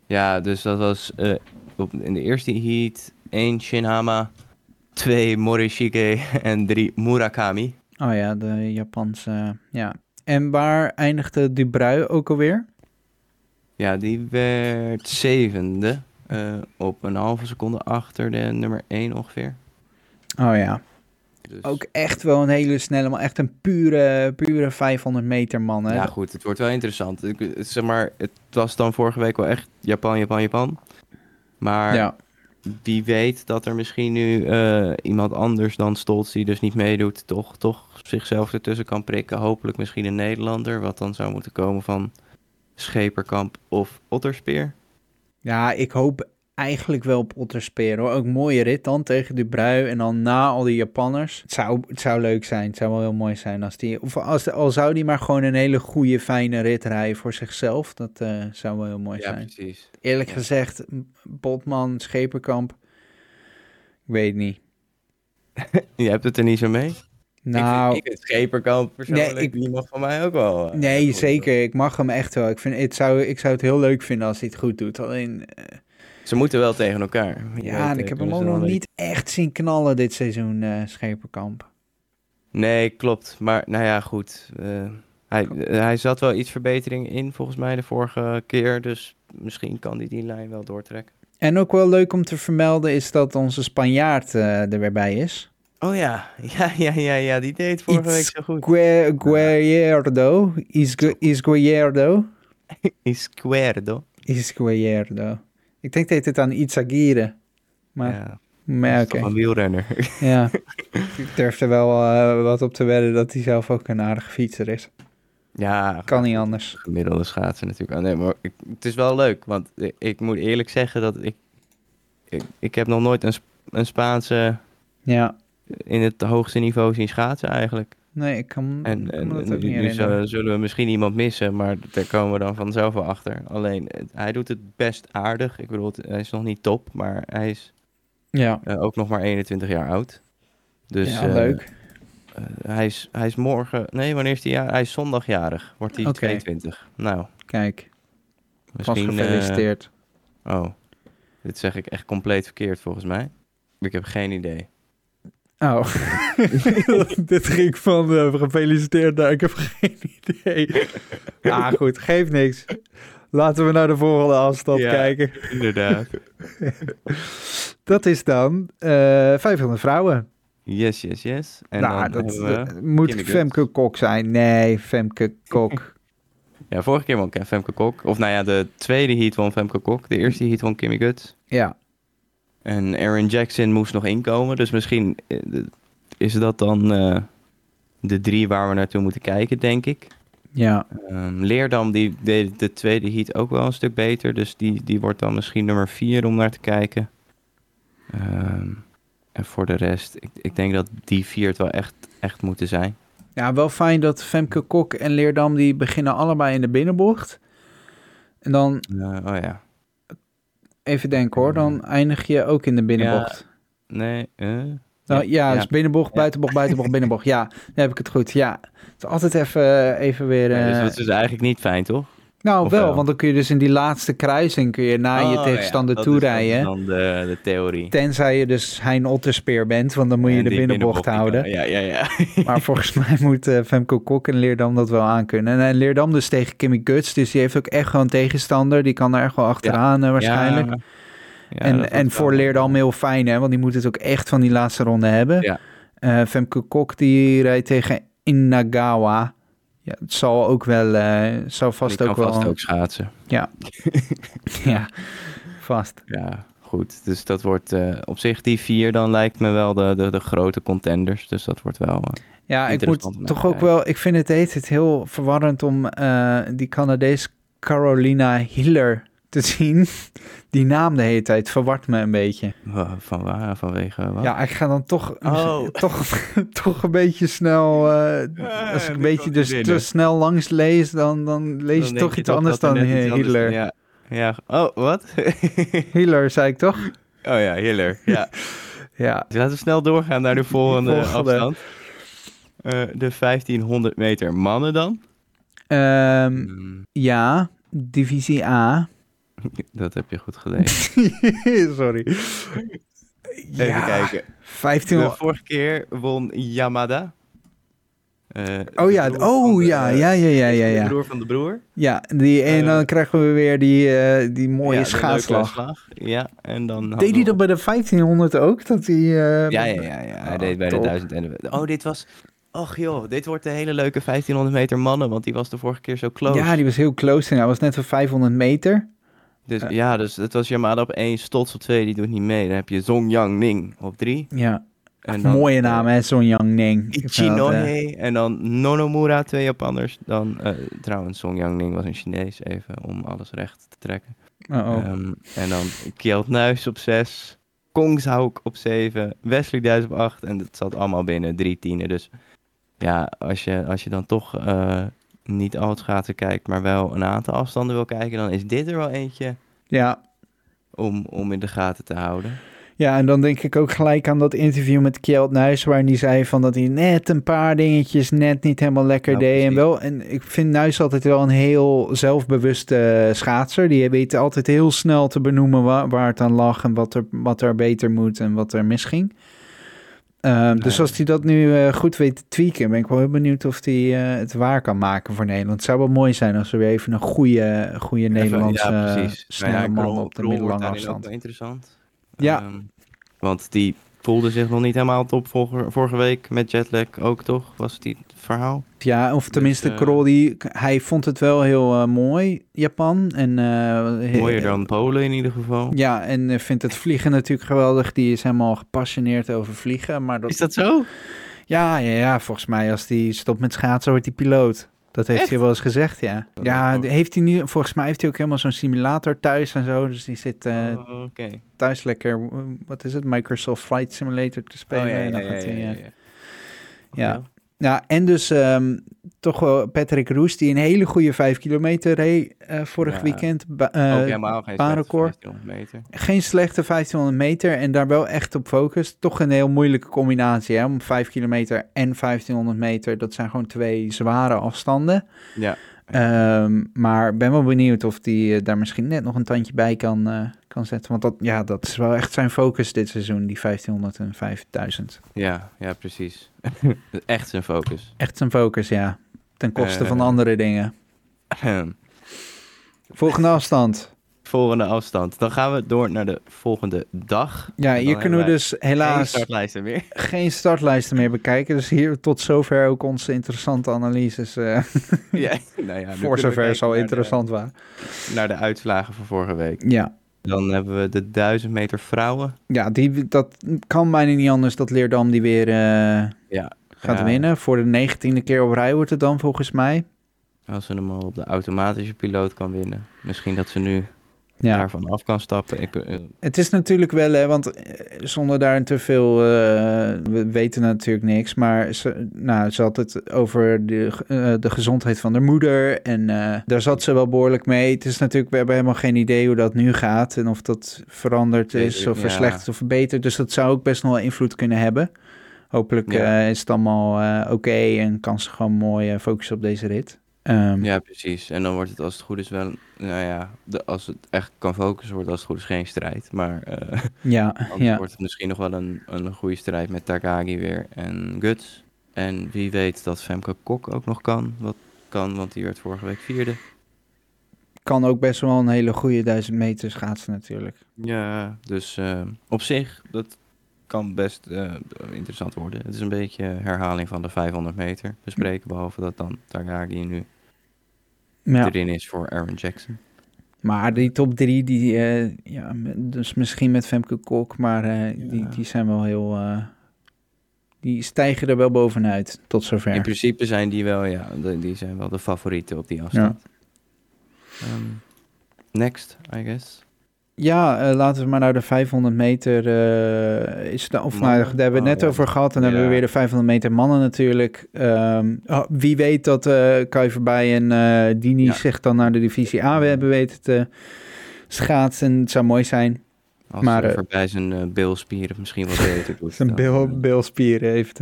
ja, dus dat was eh, op, in de eerste heat 1 Shinhama, 2 Morishige en 3 Murakami. Oh ja, de Japanse, ja. En waar eindigde Dubrui ook alweer? Ja, die werd zevende. eh, op een halve seconde achter de nummer 1 ongeveer. Oh ja, Dus, ook echt wel een hele snelle man. Echt een pure, pure 500 meter man, hè? Ja, goed, het wordt wel interessant. Ik, zeg maar, het was dan vorige week wel echt Japan, Japan, Japan. Maar ja. wie weet dat er misschien nu eh, iemand anders dan Stolz, die dus niet meedoet, toch, toch zichzelf ertussen kan prikken. Hopelijk misschien een Nederlander, wat dan zou moeten komen van Scheperkamp of Otterspeer. Ja, ik hoop eigenlijk wel op Otterspeer hoor. Ook mooie rit dan tegen Dubrui en dan na al die Japanners. Het zou, het zou leuk zijn. Het zou wel heel mooi zijn als die... Of als, al zou die maar gewoon een hele goede, fijne rit rijden voor zichzelf. Dat eh, zou wel heel mooi Ja, zijn. precies. Eerlijk Ja. gezegd, Botman, Scheperkamp... Ik weet niet. Je hebt het er niet zo mee? Nou, ik vind, ik Scheperkamp persoonlijk, Nee, ik- die mag van mij ook wel. eh, nee, zeker. Ik mag hem echt wel. Ik, vind, het zou, ik zou het heel leuk vinden als hij het goed doet. Alleen, eh, Ze moeten wel tegen elkaar. Je ja, weet, ik heb hem ook nog niet echt zien knallen dit seizoen, eh Scheperkamp. Nee, klopt. Maar nou ja, goed. eh, hij, eh, hij zat wel iets verbetering in volgens mij de vorige keer. Dus misschien kan hij die lijn wel doortrekken. En ook wel leuk om te vermelden is dat onze Spanjaard er weer bij is. Oh ja, ja, ja, ja, ja. Die deed vorige week zo goed. Gue- Guerrero. Is, Gu- is Guerrero. Is Guerrero. Ik denk dat het aan Itzagire. Maar, Ja, maar oké. toch een wielrenner. Ja. ik durf er wel eh, wat op te wedden dat hij zelf ook een aardige fietser is. ja, Kan niet anders. gemiddelde schaatsen natuurlijk. Oh, nee, maar ik, het is wel leuk. Want ik, ik moet eerlijk zeggen dat ik... Ik, ik heb nog nooit een, een Spaanse Ja. in het hoogste niveau zien schaatsen eigenlijk. Nee, ik kan, En, kan me dat ook niet nu zullen, we misschien iemand missen, maar daar komen we dan vanzelf wel achter. Alleen, hij doet het best aardig. Ik bedoel, hij is nog niet top, maar hij is Ja, eh, ook nog maar 21 jaar oud. Dus ja eh, leuk. eh, hij, is, hij is morgen... Nee, wanneer is hij? Ja, hij is zondagjarig. Wordt hij Oké. 22. Nou, Kijk, misschien... eh, gefeliciteerd. oh, dit zeg ik echt compleet verkeerd volgens mij. Ik heb geen idee. Oh, dit ging van eh, gefeliciteerd naar ik heb geen idee. Ah, goed, geeft niks. Laten we naar de volgende afstand Ja. kijken. Inderdaad. Dat is dan eh 500 vrouwen. yes, yes, yes. En nou, dan dat, dat moet Femke Kok zijn. Nee, Femke Kok. Ja, vorige keer won Femke Kok. Of nou ja, de tweede heat won Femke Kok. De eerste heat won Kimmy Guts. ja, En Aaron Jackson moest nog inkomen. Dus misschien eh, is dat dan eh, de drie waar we naartoe moeten kijken, denk ik. Ja, Ehm, Leerdam die deed de tweede heat ook wel een stuk beter. Dus die, die wordt dan misschien nummer 4 om naar te kijken. Ehm, en voor de rest, ik, ik denk dat die vier het wel echt, echt moeten zijn. ja wel fijn dat Femke Kok en Leerdam, die beginnen allebei in de binnenbocht. En dan, oh ja. Even denken hoor, dan eindig je ook in de binnenbocht. Nee, eh? Nou, ja, ja. dus binnenbocht, buitenbocht, buitenbocht, binnenbocht. Ja, dan heb ik het goed. Ja, het is altijd even, even weer... Ja, dus eh, dat is eigenlijk niet fijn, toch? Nou, of wel, wel? want dan kun je dus in die laatste kruising kun je naar je Oh, tegenstander ja, toe dat is rijden. dan de, de theorie. Tenzij je dus Hein Otterspeer bent, want dan moet je En de binnenbocht houden. Ja, ja, ja. Maar volgens mij moet eh, Femke Kok en Leerdam dat wel aankunnen. En eh, Leerdam dus tegen Kimmy Guts, dus die heeft ook echt gewoon tegenstander. Die kan er echt wel achteraan eh, waarschijnlijk. Ja, en en voor wel- Leerdam heel fijn, hè, want die moet het ook echt van die laatste ronde hebben. Ja. Eh, Femke Kok die rijdt tegen Inagawa. Ja, het zal ook wel, eh zal vast ook wel. vast ook schaatsen. Ja, vast. Ja, goed. Dus dat wordt eh, op zich die vier, dan lijkt me wel de, de, de grote contenders. Dus dat wordt wel... eh, Ja, ik moet toch ook wel. Ik vind het heet het heel verwarrend om die Canadees Carolina Hiller te zien. Die naam de hele tijd verwart me een beetje. van waar? Vanwege wat? Ja, ik ga dan toch, Oh. toch, toch een beetje snel. eh, als ik een beetje dus te snel langs lees, dan, dan lees Dan je toch iets anders er dan anders- Hitler. Ja, ja. Oh, wat? Hiller, zei ik toch? oh ja, Hiller. Ja. Ja. Dus laten we snel doorgaan naar de volgende, Volgende. afstand. Eh, de 1500 meter mannen dan. Ehm, Hmm, ja, divisie A. dat heb je goed gelezen. Sorry. Even ja, kijken. 15 De vorige keer won Yamada. Eh, Oh de ja, oh de- ja, ja, ja, ja, ja, De ja. broer van de broer. Ja, die, en Eh, dan krijgen we weer die, eh, die mooie Ja, schaatslag. Ja, en dan... Deed hij we- dat bij de 1500 ook? Dat hij, eh, Ja, ja, ja, ja. Hij Oh, deed bij top. de 1000 en de... Oh, dit was... Och joh, dit wordt een hele leuke 1500 meter mannen, want die was de vorige keer zo close. Ja, die was heel close. En hij was net op 500 meter. Dus Eh. ja, dus het was Yamada op 1, Stots op 2, die doet niet mee. Dan heb je Zong Yang Ning op 3. Ja, En dan, mooie eh, naam hè, Son Yang Ning. Dat, eh, Ichinohe en dan Nonomura, twee Japanners. Dan, trouwens, Song Yang Ning was een Chinees, even om alles recht te trekken. oh, oh. En dan Kjeld Nuis op 6, Kongshauk op 7, Wesley Duis op 8. En dat zat allemaal binnen drie tienen. Dus ja, als je, als je dan toch niet al het schaatsen kijkt, maar wel een aantal afstanden wil kijken, dan is dit er wel eentje ja. om, om in de gaten te houden. ja, en dan denk ik ook gelijk aan dat interview met Kjeld Nuis... waarin hij zei van dat hij net een paar dingetjes net niet helemaal lekker Nou, deed. En, wel, en ik vind Nuis altijd wel een heel zelfbewuste schaatser. Die weet altijd heel snel te benoemen waar, waar het aan lag... en wat er, wat er beter moet en wat er misging. Ehm, dus als hij dat nu eh, goed weet te tweaken, ben ik wel heel benieuwd of hij eh, het waar kan maken voor Nederland. Het zou wel mooi zijn als er weer even een goede, goede Nederlandse ja, snelle Nou ja, man op de middellange ook afstand. interessant. Ja. Ehm, want die voelde zich nog niet helemaal top vorige, vorige week met jetlag ook, toch? Was het die het verhaal? Ja, of tenminste, eh, Krol, die, hij vond het wel heel eh, mooi, Japan. En, eh, Mooier dan Polen in ieder geval. Ja, en eh, vindt het vliegen natuurlijk geweldig. Die is helemaal gepassioneerd over vliegen. Maar dat, Is dat zo? Ja, ja, ja, volgens mij als hij stopt met schaatsen wordt hij piloot. Dat heeft Echt? hij wel eens gezegd, ja. Dat Ja, heeft hij nu, volgens mij heeft hij ook helemaal zo'n simulator thuis en zo. Dus die zit eh, Oh, Oké. thuis lekker, eh, wat is het, Microsoft Flight Simulator te spelen. Oh, ja, en ja, ja, eh, ja. ja. Ja, en dus ehm, toch wel Patrick Roes, die een hele goede 5 kilometer reed eh, vorig Ja. weekend. Eh, Ook helemaal geen baanrecord. slechte 1500 meter. geen slechte 1500 meter en daar wel echt op focus. Toch een heel moeilijke combinatie, hè? Om 5 kilometer en 1500 meter, dat zijn gewoon twee zware afstanden. Ja. Ehm, maar ik ben wel benieuwd of hij daar misschien net nog een tandje bij kan, eh, kan zetten. Want dat, ja, dat is wel echt zijn focus dit seizoen, die 1500 en 5000. Ja, ja, precies. Echt zijn focus. Echt zijn focus, ja. Ten koste Eh. van andere dingen. Volgende afstand. Volgende afstand. Dan gaan we door naar de volgende dag. Ja, hier kunnen we dus wij geen helaas startlijsten meer. geen startlijsten meer bekijken. Dus hier tot zover ook onze interessante analyses. eh, ja, nou ja, voor zover naar de- interessant waren. naar de uitslagen van vorige week. Ja, Dan hebben we de 1000 meter vrouwen. ja die, dat kan bijna niet anders dat Leerdam die weer eh, Ja. gaat Ja, winnen. Voor de negentiende keer op rij wordt het dan volgens mij. Als ze hem al op de automatische piloot kan winnen. Misschien dat ze nu Ja. daarvan af kan stappen. Ik, eh, Het is natuurlijk wel, hè, want eh, zonder daar te veel, eh, we weten natuurlijk niks, maar ze, nou, ze had het over de, de gezondheid van de moeder en daar zat ze wel behoorlijk mee. Het is natuurlijk, we hebben helemaal geen idee hoe dat nu gaat en of dat veranderd is of ja. verslechterd of verbeterd, dus dat zou ook best nog wel invloed kunnen hebben. Hopelijk Ja. is het allemaal oké en kan ze gewoon mooi focussen op deze rit. Ehm, ja, precies. En dan wordt het als het goed is wel, nou ja, de, als het echt kan focussen, wordt het als het goed is geen strijd. Maar eh, ja, ja. wordt het misschien nog wel een, een goede strijd met Takagi weer en Guts. En wie weet dat Femke Kok ook nog kan. Wat kan, want die werd vorige week vierde. Kan ook best wel een hele goede duizend meter schaatsen natuurlijk. Ja, dus eh, op zich, dat kan best eh, interessant worden. Het is een beetje herhaling van de 500 meter bespreken, behalve dat dan Takagi nu Ja. erin is voor Aaron Jackson. Maar die top drie, die, eh, ja, dus misschien met Femke Kok, maar eh, die, Ja. die zijn wel heel, eh, die stijgen er wel bovenuit tot zover. In principe zijn die wel, ja, de- die zijn wel de favorieten op die afstand. Ehm, next, I guess. Ja, eh, laten we maar naar de 500 meter, eh, is het, of nou, daar hebben we het Oh, net ja. over gehad. En dan hebben we weer de 500 meter mannen natuurlijk. Ehm, oh, wie weet dat eh Kai voorbij en Dini Ja. zich dan naar de divisie A hebben weten te schaatsen. Het zou mooi zijn. Als Maar, hij voorbij zijn bilspieren misschien wat beter doet. Zijn bil, bilspieren heeft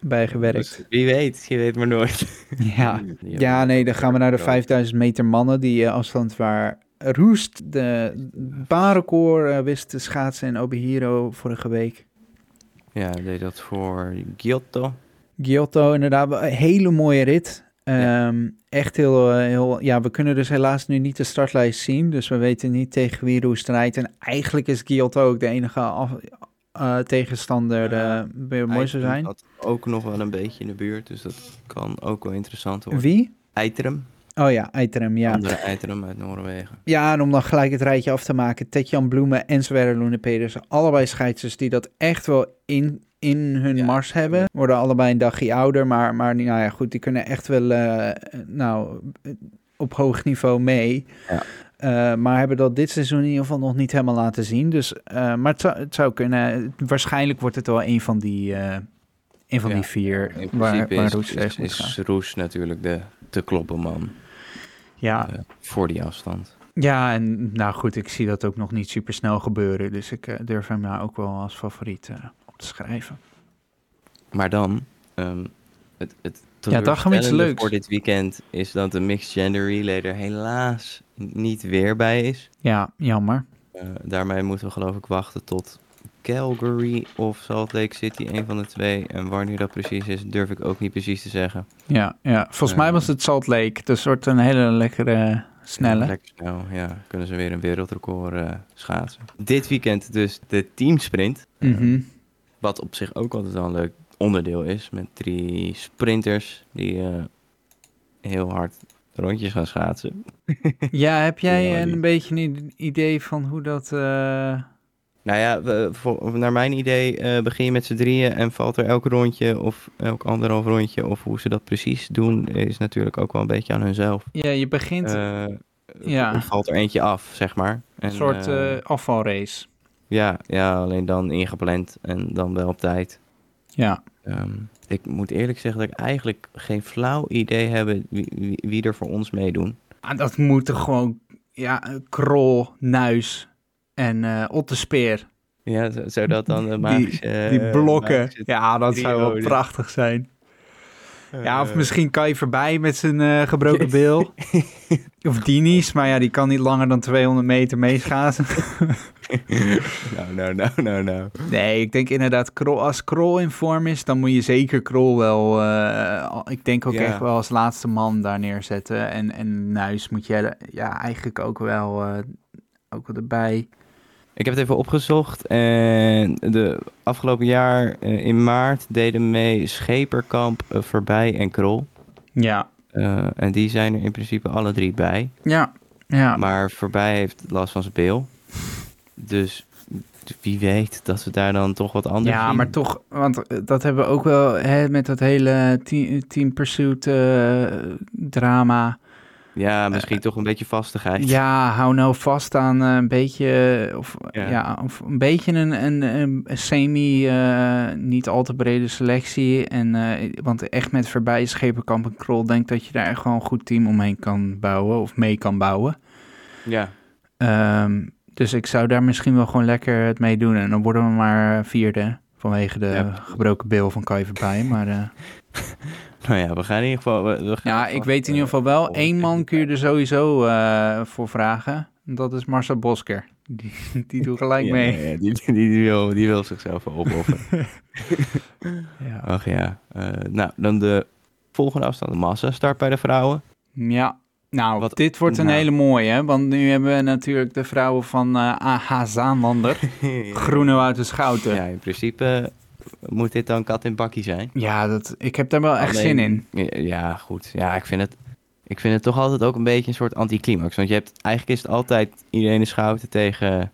bijgewerkt. dus wie weet, je weet maar nooit. Ja. Ja, nee, dan gaan we naar de 5000 meter mannen. Die afstand waar Roest de baanrecord eh, wist te schaatsen in Obihiro vorige week. Ja, hij deed dat voor Giotto. Giotto, inderdaad, een hele mooie rit. Ja. Ehm, Echt heel, eh, heel... Ja, we kunnen dus helaas nu niet de startlijst zien. Dus we weten niet tegen wie Roest rijdt. En eigenlijk is Giotto ook de enige af, eh, tegenstander weer mooi zou zijn. Dat ook nog wel een beetje in de buurt, dus dat kan ook wel interessant worden. Wie? Eitrum, Oh ja, Eitrim, ja. andere Eitrum uit Noorwegen. Ja, en om dan gelijk het rijtje af te maken. Tetjan Bloemen en Sverre Loene Pedersen. Allebei scheidsers die dat echt wel in, in hun Ja. mars hebben. Worden allebei een dagje ouder. Maar, maar nou ja, goed, die kunnen echt wel eh, nou, op hoog niveau mee. Ja. Eh, maar hebben dat dit seizoen in ieder geval nog niet helemaal laten zien. Dus, eh, maar het zou, het zou kunnen. Waarschijnlijk wordt het wel een van die, een van Ja, die vier. In waar, principe waar is, Roes is, is. Roes natuurlijk de te kloppen man Ja, eh, voor die afstand. Ja, en nou goed, ik zie dat ook nog niet super snel gebeuren. Dus ik eh, durf hem nou ook wel als favoriet eh, op te schrijven. Maar dan, ehm, het, het Ja, gaan iets leuks. voor dit weekend is dat de Mixed Gender Relay er helaas niet weer bij is. Ja, jammer. Daarmee moeten we geloof ik wachten tot Calgary of Salt Lake City, een van de twee. En wanneer dat precies is, durf ik ook niet precies te zeggen. Ja, ja. volgens mij was het Salt Lake. Dus wordt een hele lekkere, snelle. Lekker snel, ja. Kunnen ze weer een wereldrecord eh, schaatsen. Dit weekend dus de teamsprint. Eh, Mhm. Wat op zich ook altijd wel een leuk onderdeel is. Met drie sprinters die eh, heel hard rondjes gaan schaatsen. Ja, heb jij een beetje een idee van hoe dat... eh, Nou ja, we, voor- naar mijn idee eh, begin je met z'n drieën en valt er elk rondje of elk anderhalf rondje. Of hoe ze dat precies doen is natuurlijk ook wel een beetje aan hunzelf. Ja, je begint Eh, ja. er valt er eentje af, zeg maar. En, een soort eh, afvalrace. ja, ja, alleen dan ingepland en dan wel op tijd. Ja. Ehm, ik moet eerlijk zeggen dat ik eigenlijk geen flauw idee heb wie, wie, wie er voor ons meedoen. Ah, dat moeten gewoon... Ja, Krol, Nuis en eh Ottespeer. Ja, zodat dan de Die- magische... Die eh, blokken. magische Ja, dat zou wel prachtig zijn. Ja, of eh, misschien kan je voorbij met zijn eh, gebroken bil. of Dini's, maar ja, die kan niet langer dan 200 meter meeschaatsen. nou, nou, nou, nou, nou. nee, ik denk inderdaad, Krol, als Krol in vorm is, dan moet je zeker Krol wel... eh, ik denk ook Ja. echt wel als laatste man daar neerzetten. En, en Nuis moet je ja, eigenlijk ook wel, eh, ook wel erbij. Ik heb het even opgezocht en de afgelopen jaar eh, in maart deden mee Scheperkamp, eh, Voorbij en Krol. Ja, Eh, en die zijn er in principe alle drie bij. ja, ja. Maar Voorbij heeft last van zijn bil. Dus wie weet dat we daar dan toch wat anders Ja, zien. maar toch, want dat hebben we ook wel hè, met dat hele team, team Pursuit drama. Ja, misschien toch een beetje vastigheid. Ja, hou nou vast aan eh, een beetje, of, ja. Ja. of een beetje een, een, een semi, eh, niet al te brede selectie. En, eh, want echt met voorbij Schepenkamp en Krol denk dat je daar echt gewoon een goed team omheen kan bouwen, of mee kan bouwen. Ja. Ehm, dus ik zou daar misschien wel gewoon lekker het mee doen. En dan worden we maar vierde vanwege de Ja, gebroken bil van Kai voorbij. Maar eh, Nou ja, we gaan in ieder geval... We, we gaan ja, vast, ik weet in eh, ieder geval wel, één man kun je er sowieso eh, voor vragen. Dat is Marcel Bosker. Die, die doet gelijk Ja, mee. ja, die, die, die, wil, die wil zichzelf opofferen. Ja. Ach ja. Eh, nou, dan de volgende afstand, de massa start bij de vrouwen. ja. Nou, Wat- dit wordt een nou. hele mooie, hè? Want nu hebben we natuurlijk de vrouwen van eh AH Zaanlander. Groenewoud en Schouten. Ja, in principe moet dit dan kat in bakkie zijn. Ja, dat, ik heb daar wel echt zin in. Ja, goed. Ja, ik vind het... Ik vind het toch altijd ook een beetje een soort anticlimax. Want je hebt, eigenlijk is het altijd Irene Schouten tegen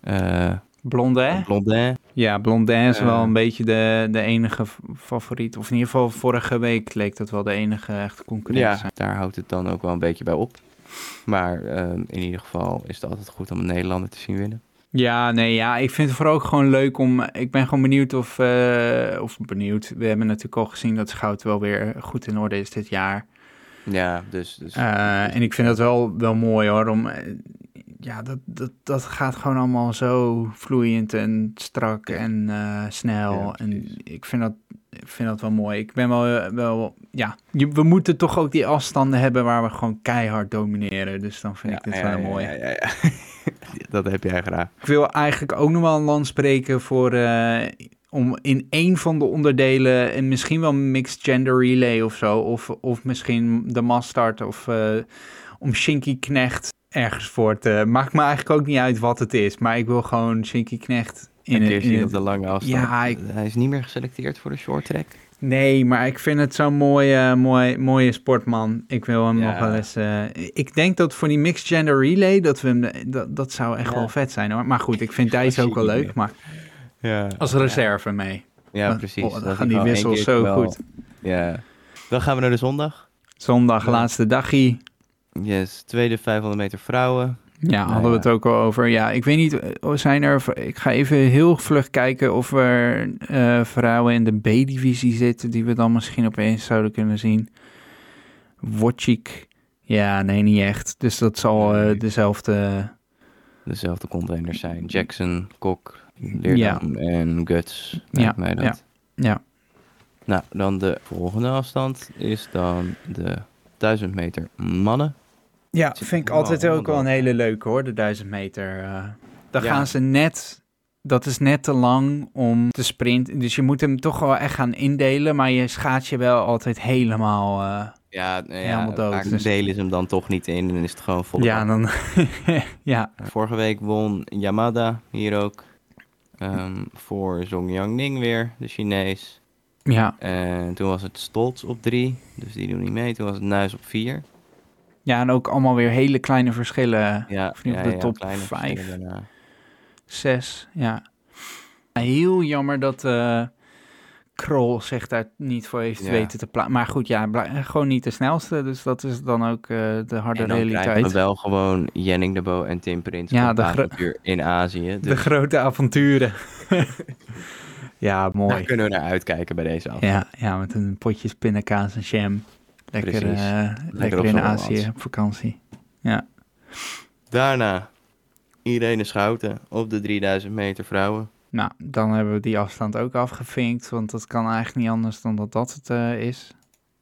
eh Blonde, Blondin. Ja, Blondin is Eh. wel een beetje de, de enige favoriet. Of in ieder geval vorige week leek dat wel de enige echte concurrent Ja, zijn. daar houdt het dan ook wel een beetje bij op. Maar ehm, in ieder geval is het altijd goed om een Nederlander te zien winnen. Ja, nee, ja, ik vind het vooral ook gewoon leuk om... Ik ben gewoon benieuwd of... eh, of benieuwd, we hebben natuurlijk al gezien dat Schout wel weer goed in orde is dit jaar. Ja, dus... dus Eh, en ik vind dat wel, wel mooi hoor, om... eh, ja, dat, dat, dat gaat gewoon allemaal zo vloeiend en strak en snel. Ja, en ik vind dat, ik vind dat wel mooi. Ik ben wel, wel ja, je- we moeten toch ook die afstanden hebben waar we gewoon keihard domineren. Dus dan vind ik dit wel mooi. Ja, ja, ja. Dat heb jij graag. Ik wil eigenlijk ook nog wel een land spreken voor... eh, om in één van de onderdelen en misschien wel een mixed gender relay of zo. Of, of misschien de mastart of eh, om Shinky Knecht ergens voor te... Maakt me eigenlijk ook niet uit wat het is. Maar ik wil gewoon Shinky Knecht in, een keer in zien het- op de lange afstand. Ja, ik- Hij is niet meer geselecteerd voor de short track. Nee, maar ik vind het zo'n mooie, mooie, mooie sportman. Ik wil hem Ja. nog wel eens... eh, ik denk dat voor die mixed gender relay, dat, we hem, dat, dat zou echt Ja. wel vet zijn hoor. Maar goed, ik vind Dijs ook wel leuk. Maar Ja, als reserve mee. ja Dan- precies. oh, dan Dat gaan die wissels zo wel- goed. Ja. Dan gaan we naar de zondag. Zondag, Ja. laatste dagje. Yes, tweede 500 meter vrouwen. Ja, Nou hadden we het ook al over. Ja, ik weet niet, eh, zijn er... Ik ga even heel vlug kijken of er eh, vrouwen in de B-divisie zitten... die we dan misschien opeens zouden kunnen zien. Wojcik. Ja, nee, niet echt. Dus dat zal Nee. dezelfde... Dezelfde containers zijn. Jackson, Kok, Leerdam en Guts. Ja, mij dat. ja. Ja, Nou, dan de volgende afstand is dan de 1000 meter mannen. Ja Zit vind ik altijd ook wel een hele leuke hoor, de 1000 meter. eh dan Ja. gaan ze net... Dat is net te lang om te sprinten. Dus je moet hem toch wel echt gaan indelen. Maar je schaats je wel altijd helemaal... eh, Ja, Helemaal ja, dood, dus- delen ze hem dan toch niet in en is het gewoon vol. Ja, dan. ja, Vorige week won Yamada hier ook. ehm, voor Zongyang Ning weer, de Chinees. ja, En toen was het Stolz op drie, dus die doen niet mee. Toen was het Nuis op vier. Ja, en ook allemaal weer hele kleine verschillen. Ja, Of ja, de ja, top verschillen daarna. Zes, ja. Heel jammer dat eh Krol zich daar niet voor heeft Ja. weten te plaatsen. Maar goed, ja, gewoon niet de snelste. Dus dat is dan ook eh, de harde En dan realiteit. we wel gewoon Jenning de Bo en Tim Prins Ja, ja, de in Azië. De Dus grote avonturen. ja, daar mooi. kunnen we naar uitkijken bij deze afstand. Ja, ja, met een potje spinnenkaas en jam. Lekker, eh, lekker, in Azië op vakantie. Daarna Irene Schouten op de 3000 meter vrouwen. Nou, dan hebben we die afstand ook afgevinkt, want dat kan eigenlijk niet anders dan dat dat het eh, is.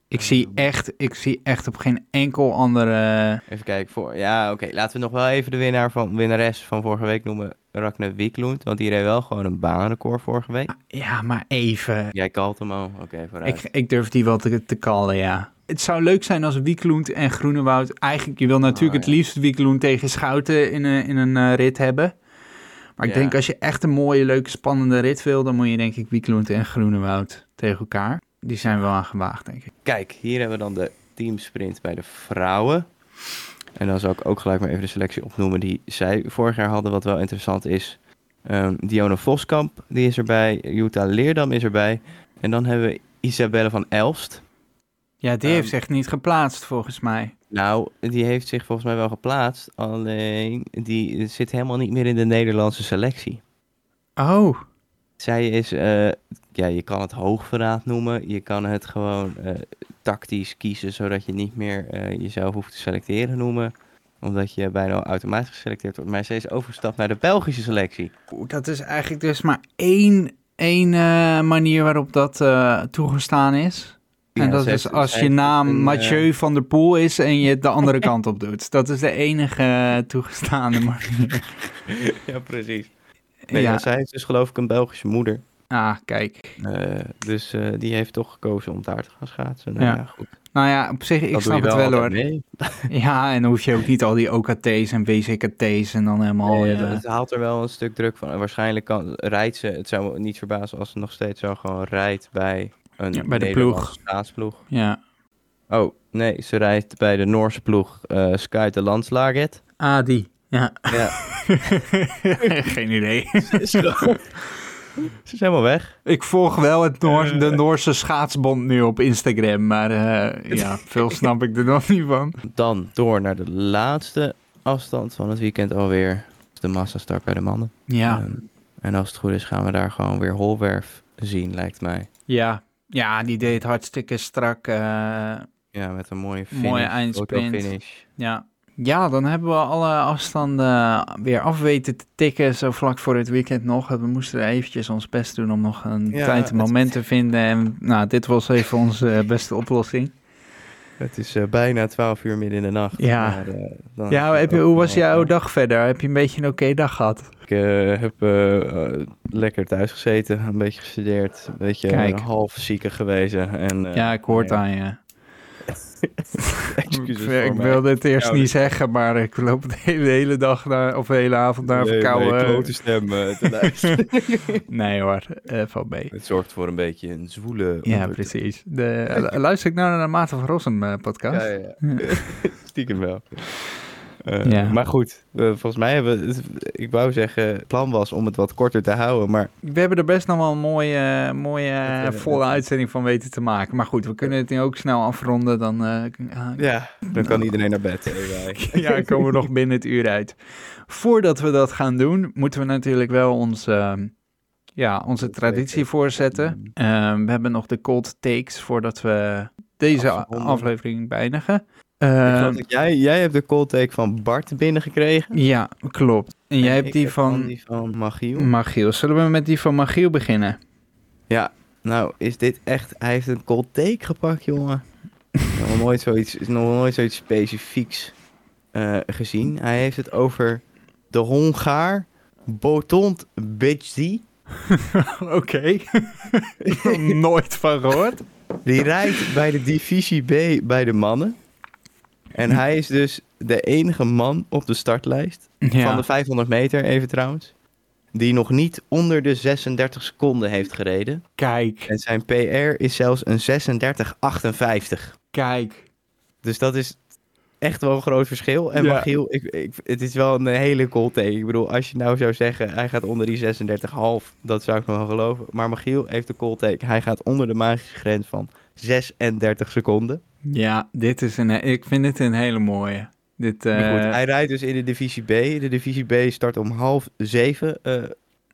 Ik zie echt, ik zie echt op geen enkel andere... Even kijken voor. Ja, oké. Laten we nog wel even de winnaar van winnares van vorige week noemen. Ragnar Wieklund. Want die reed wel gewoon een baanrecord vorige week. Ja, maar even. Jij kalt hem al. Oké, vooruit. Ik, ik durf die wel te, te callen, ja. Het zou leuk zijn als Wiekloend en Groenewoud... Eigenlijk, je wil natuurlijk Oh, het ja. liefst Wiekloend tegen Schouten in een, in een eh, rit hebben. Maar ik Ja. denk als je echt een mooie, leuke, spannende rit wil... dan moet je denk ik Wiekloend en Groenewoud tegen elkaar. Die zijn wel aan gewaagd, denk ik. Kijk, hier hebben we dan de teamsprint bij de vrouwen. En dan zal ik ook gelijk maar even de selectie opnoemen die zij vorig jaar hadden. Wat wel interessant is. Dionne Voskamp, die is erbij. Jutta Leerdam is erbij. En dan hebben we Isabelle van Elst. Ja, die Ehm, heeft zich niet geplaatst volgens mij. Nou, die heeft zich volgens mij wel geplaatst. Alleen, die zit helemaal niet meer in de Nederlandse selectie. Oh, Zij is, eh, ja, je kan het hoogverraad noemen. Je kan het gewoon eh, tactisch kiezen, zodat je niet meer eh, jezelf hoeft te selecteren noemen. Omdat je bijna automatisch geselecteerd wordt. Maar zij is overgestapt naar de Belgische selectie. Dat is eigenlijk dus maar één, één manier waarop dat toegestaan is. En Ja, dat is heeft- als je naam een, eh, Mathieu van der Poel is en je het de andere kant op doet. Dat is de enige eh, toegestaande manier. ja, precies. Nee, ja. ja, zij heeft dus geloof ik een Belgische moeder. Ah, kijk. Eh, dus die heeft toch gekozen om daar te gaan schaatsen. Nou, Ja. ja. goed. Nou ja, op zich, ik Dat snap het wel hoor. mee. Ja, en dan hoef je ook niet al die OKT's en WCKT's en dan helemaal... Nee, eh, het haalt er wel een stuk druk van. En waarschijnlijk kan, rijdt ze, het zou me niet verbazen als ze nog steeds zo gewoon rijdt bij een Ja, bij de ploeg. schaatsploeg. ja. Oh, nee, ze rijdt bij de Noorse ploeg eh Sky de Landslaget. Ah, die. Ja. Ja, Geen idee. ze is helemaal weg. Ik volg wel het Noor- de Noorse schaatsbond nu op Instagram, maar eh, ja, veel snap ik er nog niet van. Dan door naar de laatste afstand van het weekend alweer. De massastart bij de mannen. Ja, Ehm, en als het goed is gaan we daar gewoon weer holwerf zien, lijkt mij. ja. Ja, die deed hartstikke strak. eh, Ja, met een mooie finish. Mooie eindsprint. finish. ja. ja, dan hebben we alle afstanden weer af weten te tikken, zo vlak voor het weekend nog. We moesten eventjes ons best doen om nog een Ja, tijd het- moment te vinden. En nou, dit was even onze eh, beste oplossing. Het is eh, bijna 12 uur midden in de nacht. Ja. Maar, eh, dan Ja, heb je, hoe was jouw dag verder? Heb je een beetje een oké dag gehad? Ik eh, heb lekker thuis gezeten, een beetje gestudeerd, een beetje Kijk. half ziekig gewezen. En, ja, ik hoor het nou aan je. Excuses ik mij. wilde het eerst niet zeggen, maar ik loop de hele, de hele dag naar, of de hele avond naar Nee, verkouden... nee, stem eh, te luisteren. nee hoor, eh valt mee. Het zorgt voor een beetje een zwoele... Ja, precies. De, luister ik nou naar de Maarten van Rossum eh, podcast? Ja, ja, ja. Stiekem wel. Eh, Ja. Maar goed, volgens mij hebben we... Ik wou zeggen, het plan was om het wat korter te houden, maar We hebben er best nog wel een mooie, mooie eh, Dat, volle dat- uitzending van weten te maken. Maar goed, we kunnen het nu ook snel afronden. Dan eh, ja, ja, dan kan iedereen naar bed. ja, komen we nog binnen het uur uit. Voordat we dat gaan doen, moeten we natuurlijk wel ons, ehm, ja, onze traditie voorzetten. Ehm, we hebben nog de cold takes voordat we deze aflevering beëindigen. Ik Ehm, jij, jij hebt de cold take van Bart binnengekregen. ja, klopt. En jij hebt die heb van die van Magiel. Magiel. Zullen we met die van Magiel beginnen? Ja, nou is dit echt... Hij heeft een cold take gepakt, jongen. nog nooit zoiets, nog nooit zoiets specifieks eh, gezien. Hij heeft het over de Hongaar Botond Biczi. Oké. Nooit van gehoord. Die rijdt bij de divisie B bij de mannen. En hij is dus de enige man op de startlijst Ja. van de 500 meter, even trouwens. Die nog niet onder de 36 seconden heeft gereden. Kijk, En zijn PR is zelfs een 36,58. kijk. Dus dat is echt wel een groot verschil. En Ja. Magiel, ik, ik, het is wel een hele cool take. Ik bedoel, als je nou zou zeggen, hij gaat onder die 36,5, dat zou ik nog wel geloven. Maar Magiel heeft een cool take. Hij gaat onder de magische grens van 36 seconden. Ja, dit is een, ik vind dit een hele mooie. Dit, eh, goed, hij rijdt dus in de divisie B. De divisie B start om half zeven eh,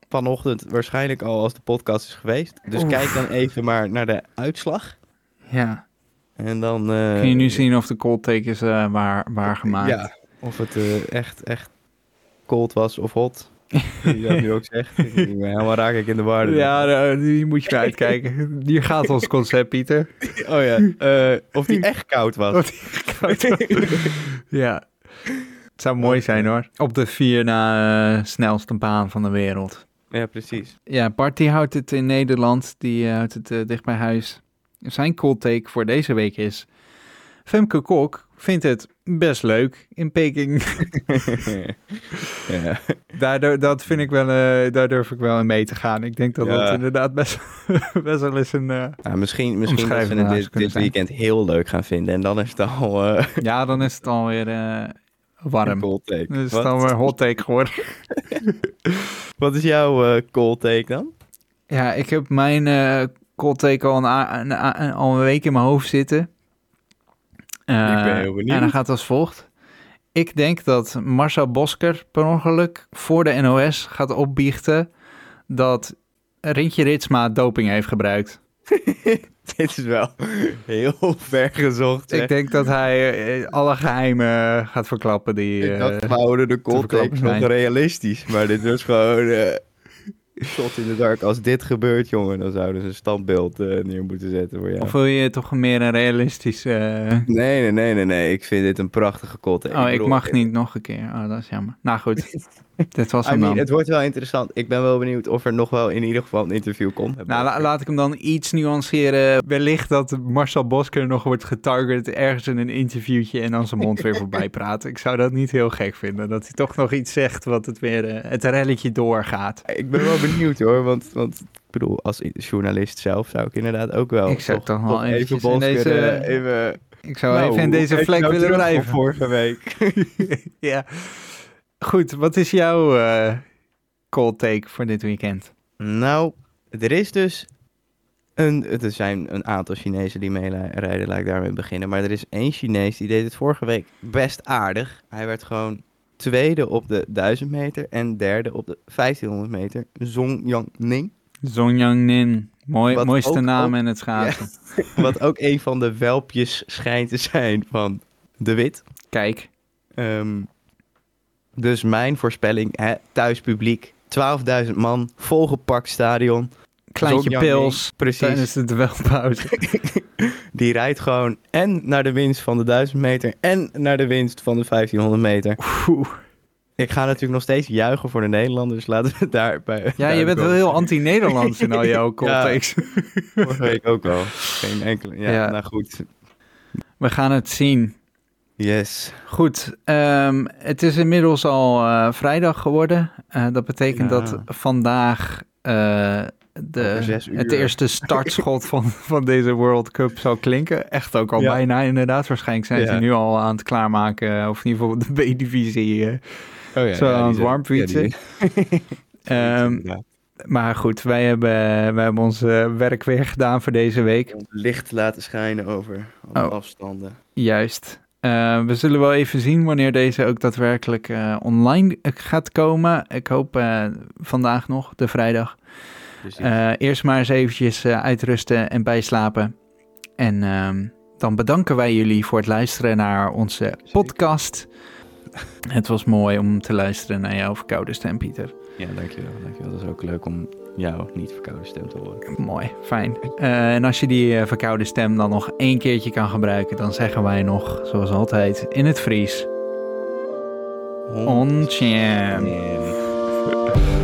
vanochtend. Waarschijnlijk al als de podcast is geweest. Dus Oef. kijk dan even maar naar de uitslag. ja. En dan... eh, Kun je nu zien of de cold take is waar, waargemaakt? Ja, of het echt, echt cold was of hot. Die dat nu ook zegt. Ik ben helemaal raak ik in de war. Ja, eh, die moet je uitkijken. Hier gaat ons concept, Pieter. Oh ja. eh, of die echt koud was. Of ja. Het zou mooi zijn hoor. Op de vier na eh, snelste baan van de wereld. Ja, precies. Ja, Bart die houdt het in Nederland. Die eh, houdt het dicht bij huis. Zijn cold take voor deze week is... Femke Kok vindt het best leuk in Peking. ja. Daardoor, dat vind ik wel, eh, daar durf ik wel in mee te gaan. Ik denk dat Ja. dat inderdaad best, best wel eens een... eh, misschien misschien dat Omschrijving het dit, dit weekend heel leuk gaan vinden. En dan is het al... eh, ja, dan is het alweer, warm. Cold take. Dus wat, dan weer hot take geworden. wat is jouw cold take dan? Ja, ik heb mijn cold take al een- al een week in mijn hoofd zitten. Eh, Ik ben heel benieuwd. En dan gaat het als volgt. Ik denk dat Marcel Bosker per ongeluk voor de NOS gaat opbiechten dat Rintje Ritsma doping heeft gebruikt. Dit is wel heel ver gezocht. Ik denk dat hij eh, alle geheimen gaat verklappen die... Ik dacht, eh, we houden de takes nog realistisch. Maar dit was gewoon... shot in the dark. Als dit gebeurt, jongen, dan zouden ze een standbeeld eh, neer moeten zetten voor jou. Of wil je toch meer een realistisch... eh, Nee, nee, nee, nee, nee. Ik vind dit een prachtige take. Oh, ik bedoel, mag niet nog een keer. Oh, dat is jammer. Nou goed, dit was I hem mean, dan. het wordt wel interessant. Ik ben wel benieuwd of er nog wel in ieder geval een interview komt. Nou, la- laat ik hem dan iets nuanceren. Wellicht dat Marcel Bosker nog wordt getarget ergens in een interviewtje en dan zijn mond weer voorbij praat. Ik zou dat niet heel gek vinden. Dat hij toch nog iets zegt wat het weer eh, het relletje doorgaat. Ik ben wel benieuwd hoor, want, want ik bedoel, als journalist zelf zou ik inderdaad ook wel... Ik zou toch wel even eventjes in Bosker, deze- eh, even... Ik zou Nou, even in deze vlek nou willen blijven. vorige week. ja. Goed, wat is jouw eh cold take voor dit weekend? Nou, er is dus een, er zijn een aantal Chinezen die meerijden, laat ik daarmee beginnen. Maar er is één Chinees die deed het vorige week best aardig. Hij werd gewoon tweede op de 1000 meter en derde op de 1500 meter. Zong Yang Ning. Zongyang Nin. Mooi, Wat mooiste ook- naam ook- in het schaatsen. Wat ook een van de welpjes schijnt te zijn van de Wit. Kijk, Ehm, dus mijn voorspelling, hè, thuispubliek, 12.000 man, volgepakt stadion. kleintje pils Precies. tijdens de dwelpauze. Die rijdt gewoon en naar de winst van de 1000 meter en naar de winst van de 1500 meter. Oeh. Ik ga natuurlijk nog steeds juichen voor de Nederlanders. Laten we daarbij. Ja, je bent wel heel anti-Nederlands in al jouw cold Ja. Vorige week ook al. Geen enkele. Ja, Ja. nou goed. We gaan het zien. Yes. Goed, ehm, het is inmiddels al eh, vrijdag geworden. Eh, dat betekent Ja. dat vandaag eh, de, het eerste startschot van, van deze World Cup zal klinken. Echt ook al Ja. bijna inderdaad. Waarschijnlijk zijn ze nu al aan het klaarmaken. Of in ieder geval de B-divisie. Oh ja, Zo aan het zijn- warm fietsen. die- Ehm, inderdaad. maar goed, wij hebben, wij hebben ons werk weer gedaan voor deze week. Licht te laten schijnen over alle Oh. afstanden. Juist. Eh, we zullen wel even zien wanneer deze ook daadwerkelijk eh, online gaat komen. Ik hoop eh, vandaag nog, de vrijdag. Eh, eerst maar eens eventjes eh, uitrusten en bijslapen. En ehm, dan bedanken wij jullie voor het luisteren naar onze podcast. Het was mooi om te luisteren naar jouw verkoude stem, Pieter. ja, dankjewel, dankjewel. Dat is ook leuk om jouw niet verkouden stem te horen. Mooi, fijn. Eh, en als je die eh, verkoude stem dan nog één keertje kan gebruiken, dan zeggen wij nog, zoals altijd, in het Fries. On chien. Hond.